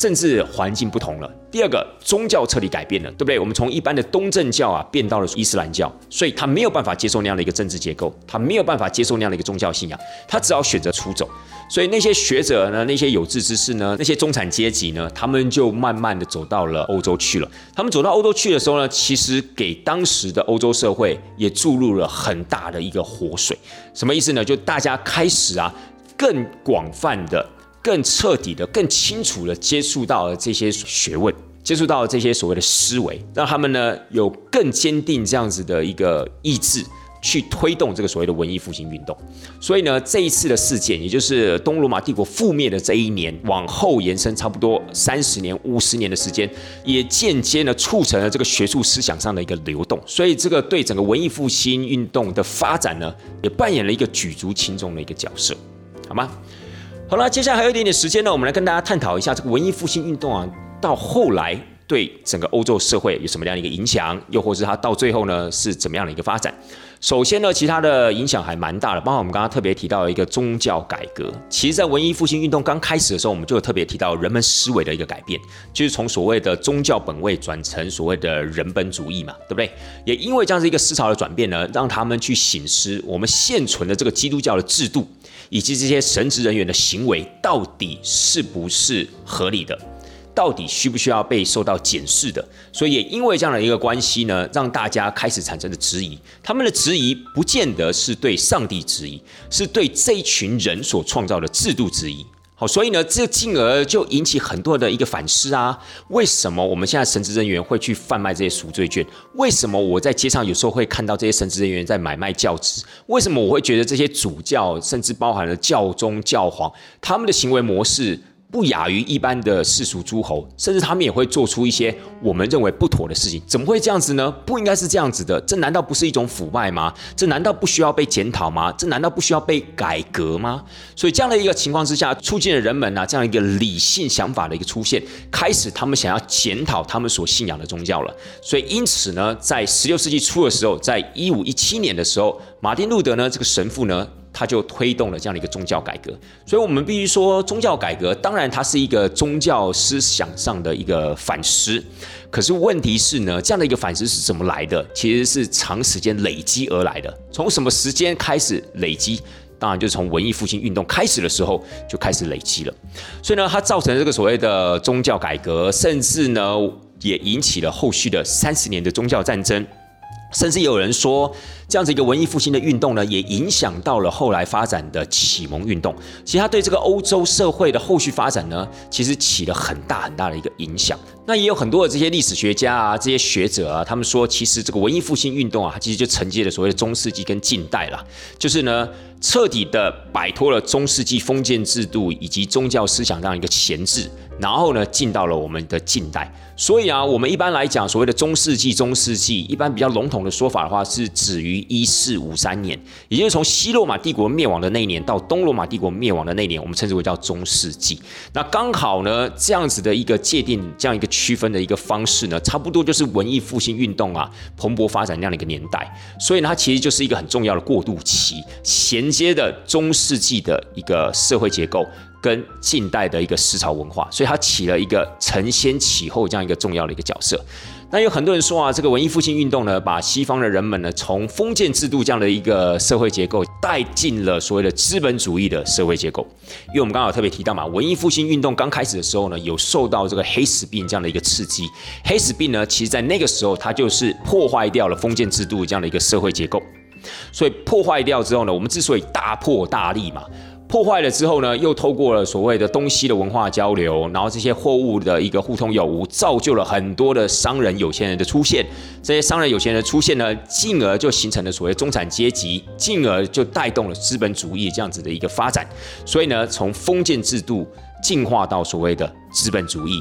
政治环境不同了。第二个，宗教彻底改变了，对不对？我们从一般的东正教啊，变到了伊斯兰教，所以他没有办法接受那样的一个政治结构，他没有办法接受那样的一个宗教信仰，他只好选择出走。所以那些学者呢，那些有志之士呢，那些中产阶级呢，他们就慢慢的走到了欧洲去了。他们走到欧洲去的时候呢，其实给当时的欧洲社会也注入了很大的一个活水。什么意思呢？就大家开始啊，更广泛的。更彻底的、更清楚的接触到了这些学问，接触到了这些所谓的思维，让他们呢有更坚定这样子的一个意志，去推动这个所谓的文艺复兴运动。所以呢，这一次的事件，也就是东罗马帝国覆灭的这一年，往后延伸差不多三十年、五十年的时间，也间接呢促成了这个学术思想上的一个流动。所以，这个对整个文艺复兴运动的发展呢，也扮演了一个举足轻重的一个角色，好吗？好了，接下来还有一点点时间呢，我们来跟大家探讨一下这个文艺复兴运动啊，到后来对整个欧洲社会有什么样的一个影响，又或是它到最后呢是怎么样的一个发展？首先呢，其他的影响还蛮大的，包括我们刚刚特别提到一个宗教改革。其实，在文艺复兴运动刚开始的时候，我们就有特别提到人们思维的一个改变，就是从所谓的宗教本位转成所谓的人本主义嘛，对不对？也因为这样子一个思潮的转变呢，让他们去醒思我们现存的这个基督教的制度。以及这些神职人员的行为到底是不是合理的？到底需不需要被受到检视的？所以也因为这样的一个关系呢，让大家开始产生了质疑。他们的质疑不见得是对上帝质疑，是对这一群人所创造的制度质疑。好，所以呢，这进而就引起很多的一个反思啊。为什么我们现在神职人员会去贩卖这些赎罪券？为什么我在街上有时候会看到这些神职人员在买卖教职？为什么我会觉得这些主教，甚至包含了教宗、教皇，他们的行为模式？不亚于一般的世俗诸侯，甚至他们也会做出一些我们认为不妥的事情。怎么会这样子呢？不应该是这样子的。这难道不是一种腐败吗？这难道不需要被检讨吗？这难道不需要被改革吗？所以这样的一个情况之下，促进了人们啊这样一个理性想法的一个出现，开始他们想要检讨他们所信仰的宗教了。所以因此呢，在十六世纪初的时候，在一五一七年的时候，马丁路德呢这个神父呢。他就推动了这样的一个宗教改革，所以我们必须说，宗教改革当然它是一个宗教思想上的一个反思，可是问题是呢，这样的一个反思是怎么来的？其实是长时间累积而来的。从什么时间开始累积？当然就是从文艺复兴运动开始的时候就开始累积了。所以呢，它造成这个所谓的宗教改革，甚至呢也引起了后续的三十年的宗教战争。甚至有人说，这样子一个文艺复兴的运动呢，也影响到了后来发展的启蒙运动。其实它对这个欧洲社会的后续发展呢，其实起了很大很大的一个影响。那也有很多的这些历史学家啊，这些学者啊，他们说，其实这个文艺复兴运动啊，其实就承接了所谓的中世纪跟近代了，就是呢，彻底的摆脱了中世纪封建制度以及宗教思想这样一个闲置。然后呢进到了我们的近代。所以啊，我们一般来讲，所谓的中世纪，中世纪一般比较笼统的说法的话，是止于一四五三年，也就是从西罗马帝国灭亡的那一年到东罗马帝国灭亡的那一年，我们称之为叫中世纪。那刚好呢，这样子的一个界定，这样一个区分的一个方式呢，差不多就是文艺复兴运动啊蓬勃发展那样的一个年代。所以呢，它其实就是一个很重要的过渡期，衔接的中世纪的一个社会结构。跟近代的一个思潮文化，所以它起了一个承先启后这样一个重要的一个角色。那有很多人说啊，这个文艺复兴运动呢，把西方的人们呢，从封建制度这样的一个社会结构带进了所谓的资本主义的社会结构。因为我们刚好特别提到嘛，文艺复兴运动刚开始的时候呢，有受到这个黑死病这样的一个刺激。黑死病呢，其实在那个时候，它就是破坏掉了封建制度这样的一个社会结构。所以破坏掉之后呢，我们之所以大破大立嘛。破坏了之后呢，又透过了所谓的东西的文化交流，然后这些货物的一个互通有无，造就了很多的商人、有钱人的出现。这些商人、有钱人的出现呢，进而就形成了所谓中产阶级，进而就带动了资本主义这样子的一个发展。所以呢，从封建制度进化到所谓的资本主义，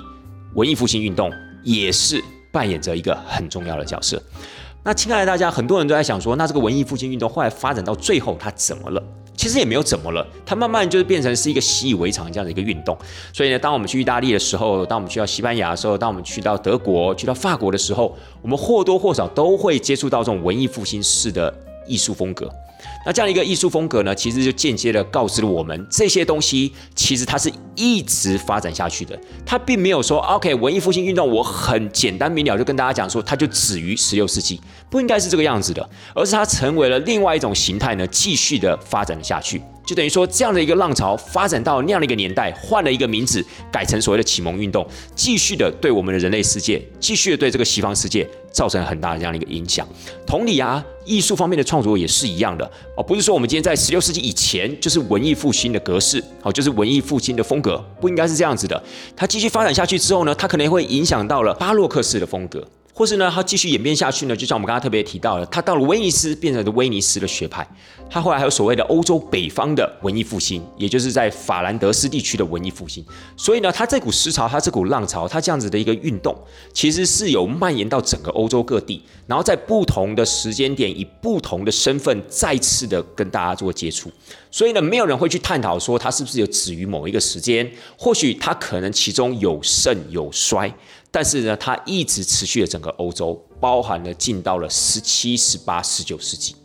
文艺复兴运动也是扮演着一个很重要的角色。那亲爱的大家，很多人都在想说，那这个文艺复兴运动后来发展到最后，它怎么了？其实也没有怎么了，它慢慢就是变成是一个习以为常这样的一个运动。所以呢，当我们去意大利的时候，当我们去到西班牙的时候，当我们去到德国、去到法国的时候，我们或多或少都会接触到这种文艺复兴式的艺术风格。那这样一个艺术风格呢，其实就间接的告知了我们，这些东西其实它是一直发展下去的。它并没有说，OK，文艺复兴运动，我很简单明了就跟大家讲说，它就止于十六世纪，不应该是这个样子的，而是它成为了另外一种形态呢，继续的发展了下去。就等于说，这样的一个浪潮发展到那样的一个年代，换了一个名字，改成所谓的启蒙运动，继续的对我们的人类世界，继续的对这个西方世界造成很大的这样的一个影响。同理啊，艺术方面的创作也是一样的哦，不是说我们今天在十六世纪以前就是文艺复兴的格式，哦，就是文艺复兴的风格，不应该是这样子的。它继续发展下去之后呢，它可能会影响到了巴洛克式的风格。或是呢，它继续演变下去呢，就像我们刚刚特别提到的，它到了威尼斯，变成了威尼斯的学派。它后来还有所谓的欧洲北方的文艺复兴，也就是在法兰德斯地区的文艺复兴。所以呢，它这股思潮，它这股浪潮，它这样子的一个运动，其实是有蔓延到整个欧洲各地，然后在不同的时间点，以不同的身份再次的跟大家做接触。所以呢，没有人会去探讨说它是不是有止于某一个时间，或许它可能其中有盛有衰。但是呢，它一直持续了整个欧洲，包含了进到了十七、十八、十九世纪。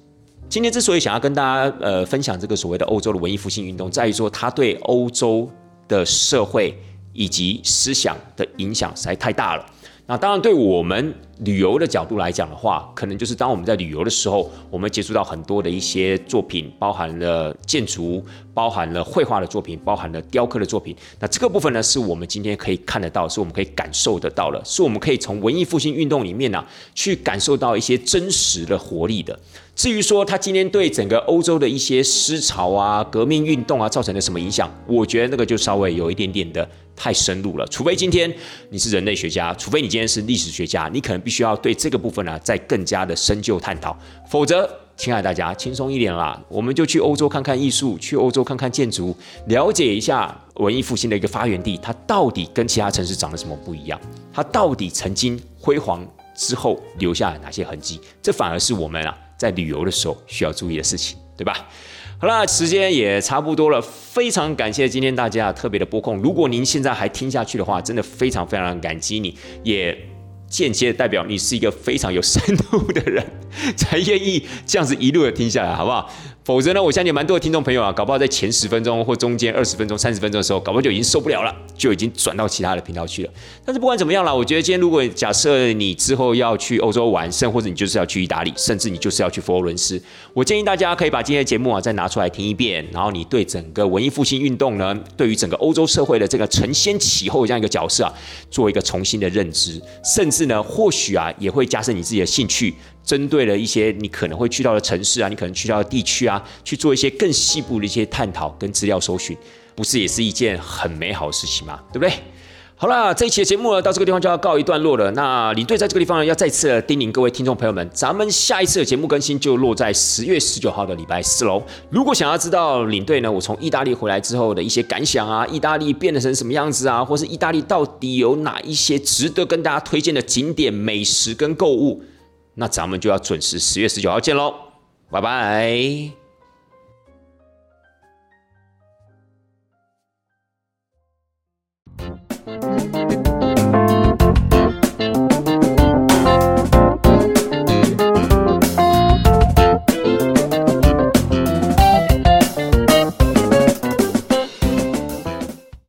今天之所以想要跟大家呃分享这个所谓的欧洲的文艺复兴运动，在于说它对欧洲的社会以及思想的影响实在太大了。那当然，对我们旅游的角度来讲的话，可能就是当我们在旅游的时候，我们接触到很多的一些作品，包含了建筑，包含了绘画的作品，包含了雕刻的作品。那这个部分呢，是我们今天可以看得到，是我们可以感受得到的，是我们可以从文艺复兴运动里面呢，去感受到一些真实的活力的。至于说他今天对整个欧洲的一些思潮啊、革命运动啊造成了什么影响，我觉得那个就稍微有一点点的。太深入了，除非今天你是人类学家，除非你今天是历史学家，你可能必须要对这个部分呢再更加的深究探讨。否则，亲爱大家，轻松一点啦，我们就去欧洲看看艺术，去欧洲看看建筑，了解一下文艺复兴的一个发源地，它到底跟其他城市长得什么不一样？它到底曾经辉煌之后留下了哪些痕迹？这反而是我们啊在旅游的时候需要注意的事情，对吧？好了，时间也差不多了，非常感谢今天大家特别的播控。如果您现在还听下去的话，真的非常非常感激你，也间接代表你是一个非常有深度的人，才愿意这样子一路的听下来，好不好？否则呢，我相信蛮多的听众朋友啊，搞不好在前十分钟或中间二十分钟、三十分钟的时候，搞不好就已经受不了了，就已经转到其他的频道去了。但是不管怎么样啦，我觉得今天如果假设你之后要去欧洲玩，甚或者你就是要去意大利，甚至你就是要去佛罗伦斯，我建议大家可以把今天的节目啊再拿出来听一遍，然后你对整个文艺复兴运动呢，对于整个欧洲社会的这个承先启后这样一个角色啊，做一个重新的认知，甚至呢，或许啊也会加深你自己的兴趣。针对了一些你可能会去到的城市啊，你可能去到的地区啊，去做一些更细部的一些探讨跟资料搜寻，不是也是一件很美好的事情吗？对不对？好啦，这一期的节目呢，到这个地方就要告一段落了。那领队在这个地方呢，要再次叮咛各位听众朋友们，咱们下一次的节目更新就落在十月十九号的礼拜四喽。如果想要知道领队呢，我从意大利回来之后的一些感想啊，意大利变得成什么样子啊，或是意大利到底有哪一些值得跟大家推荐的景点、美食跟购物，那咱们就要准时十月十九号见喽，拜拜。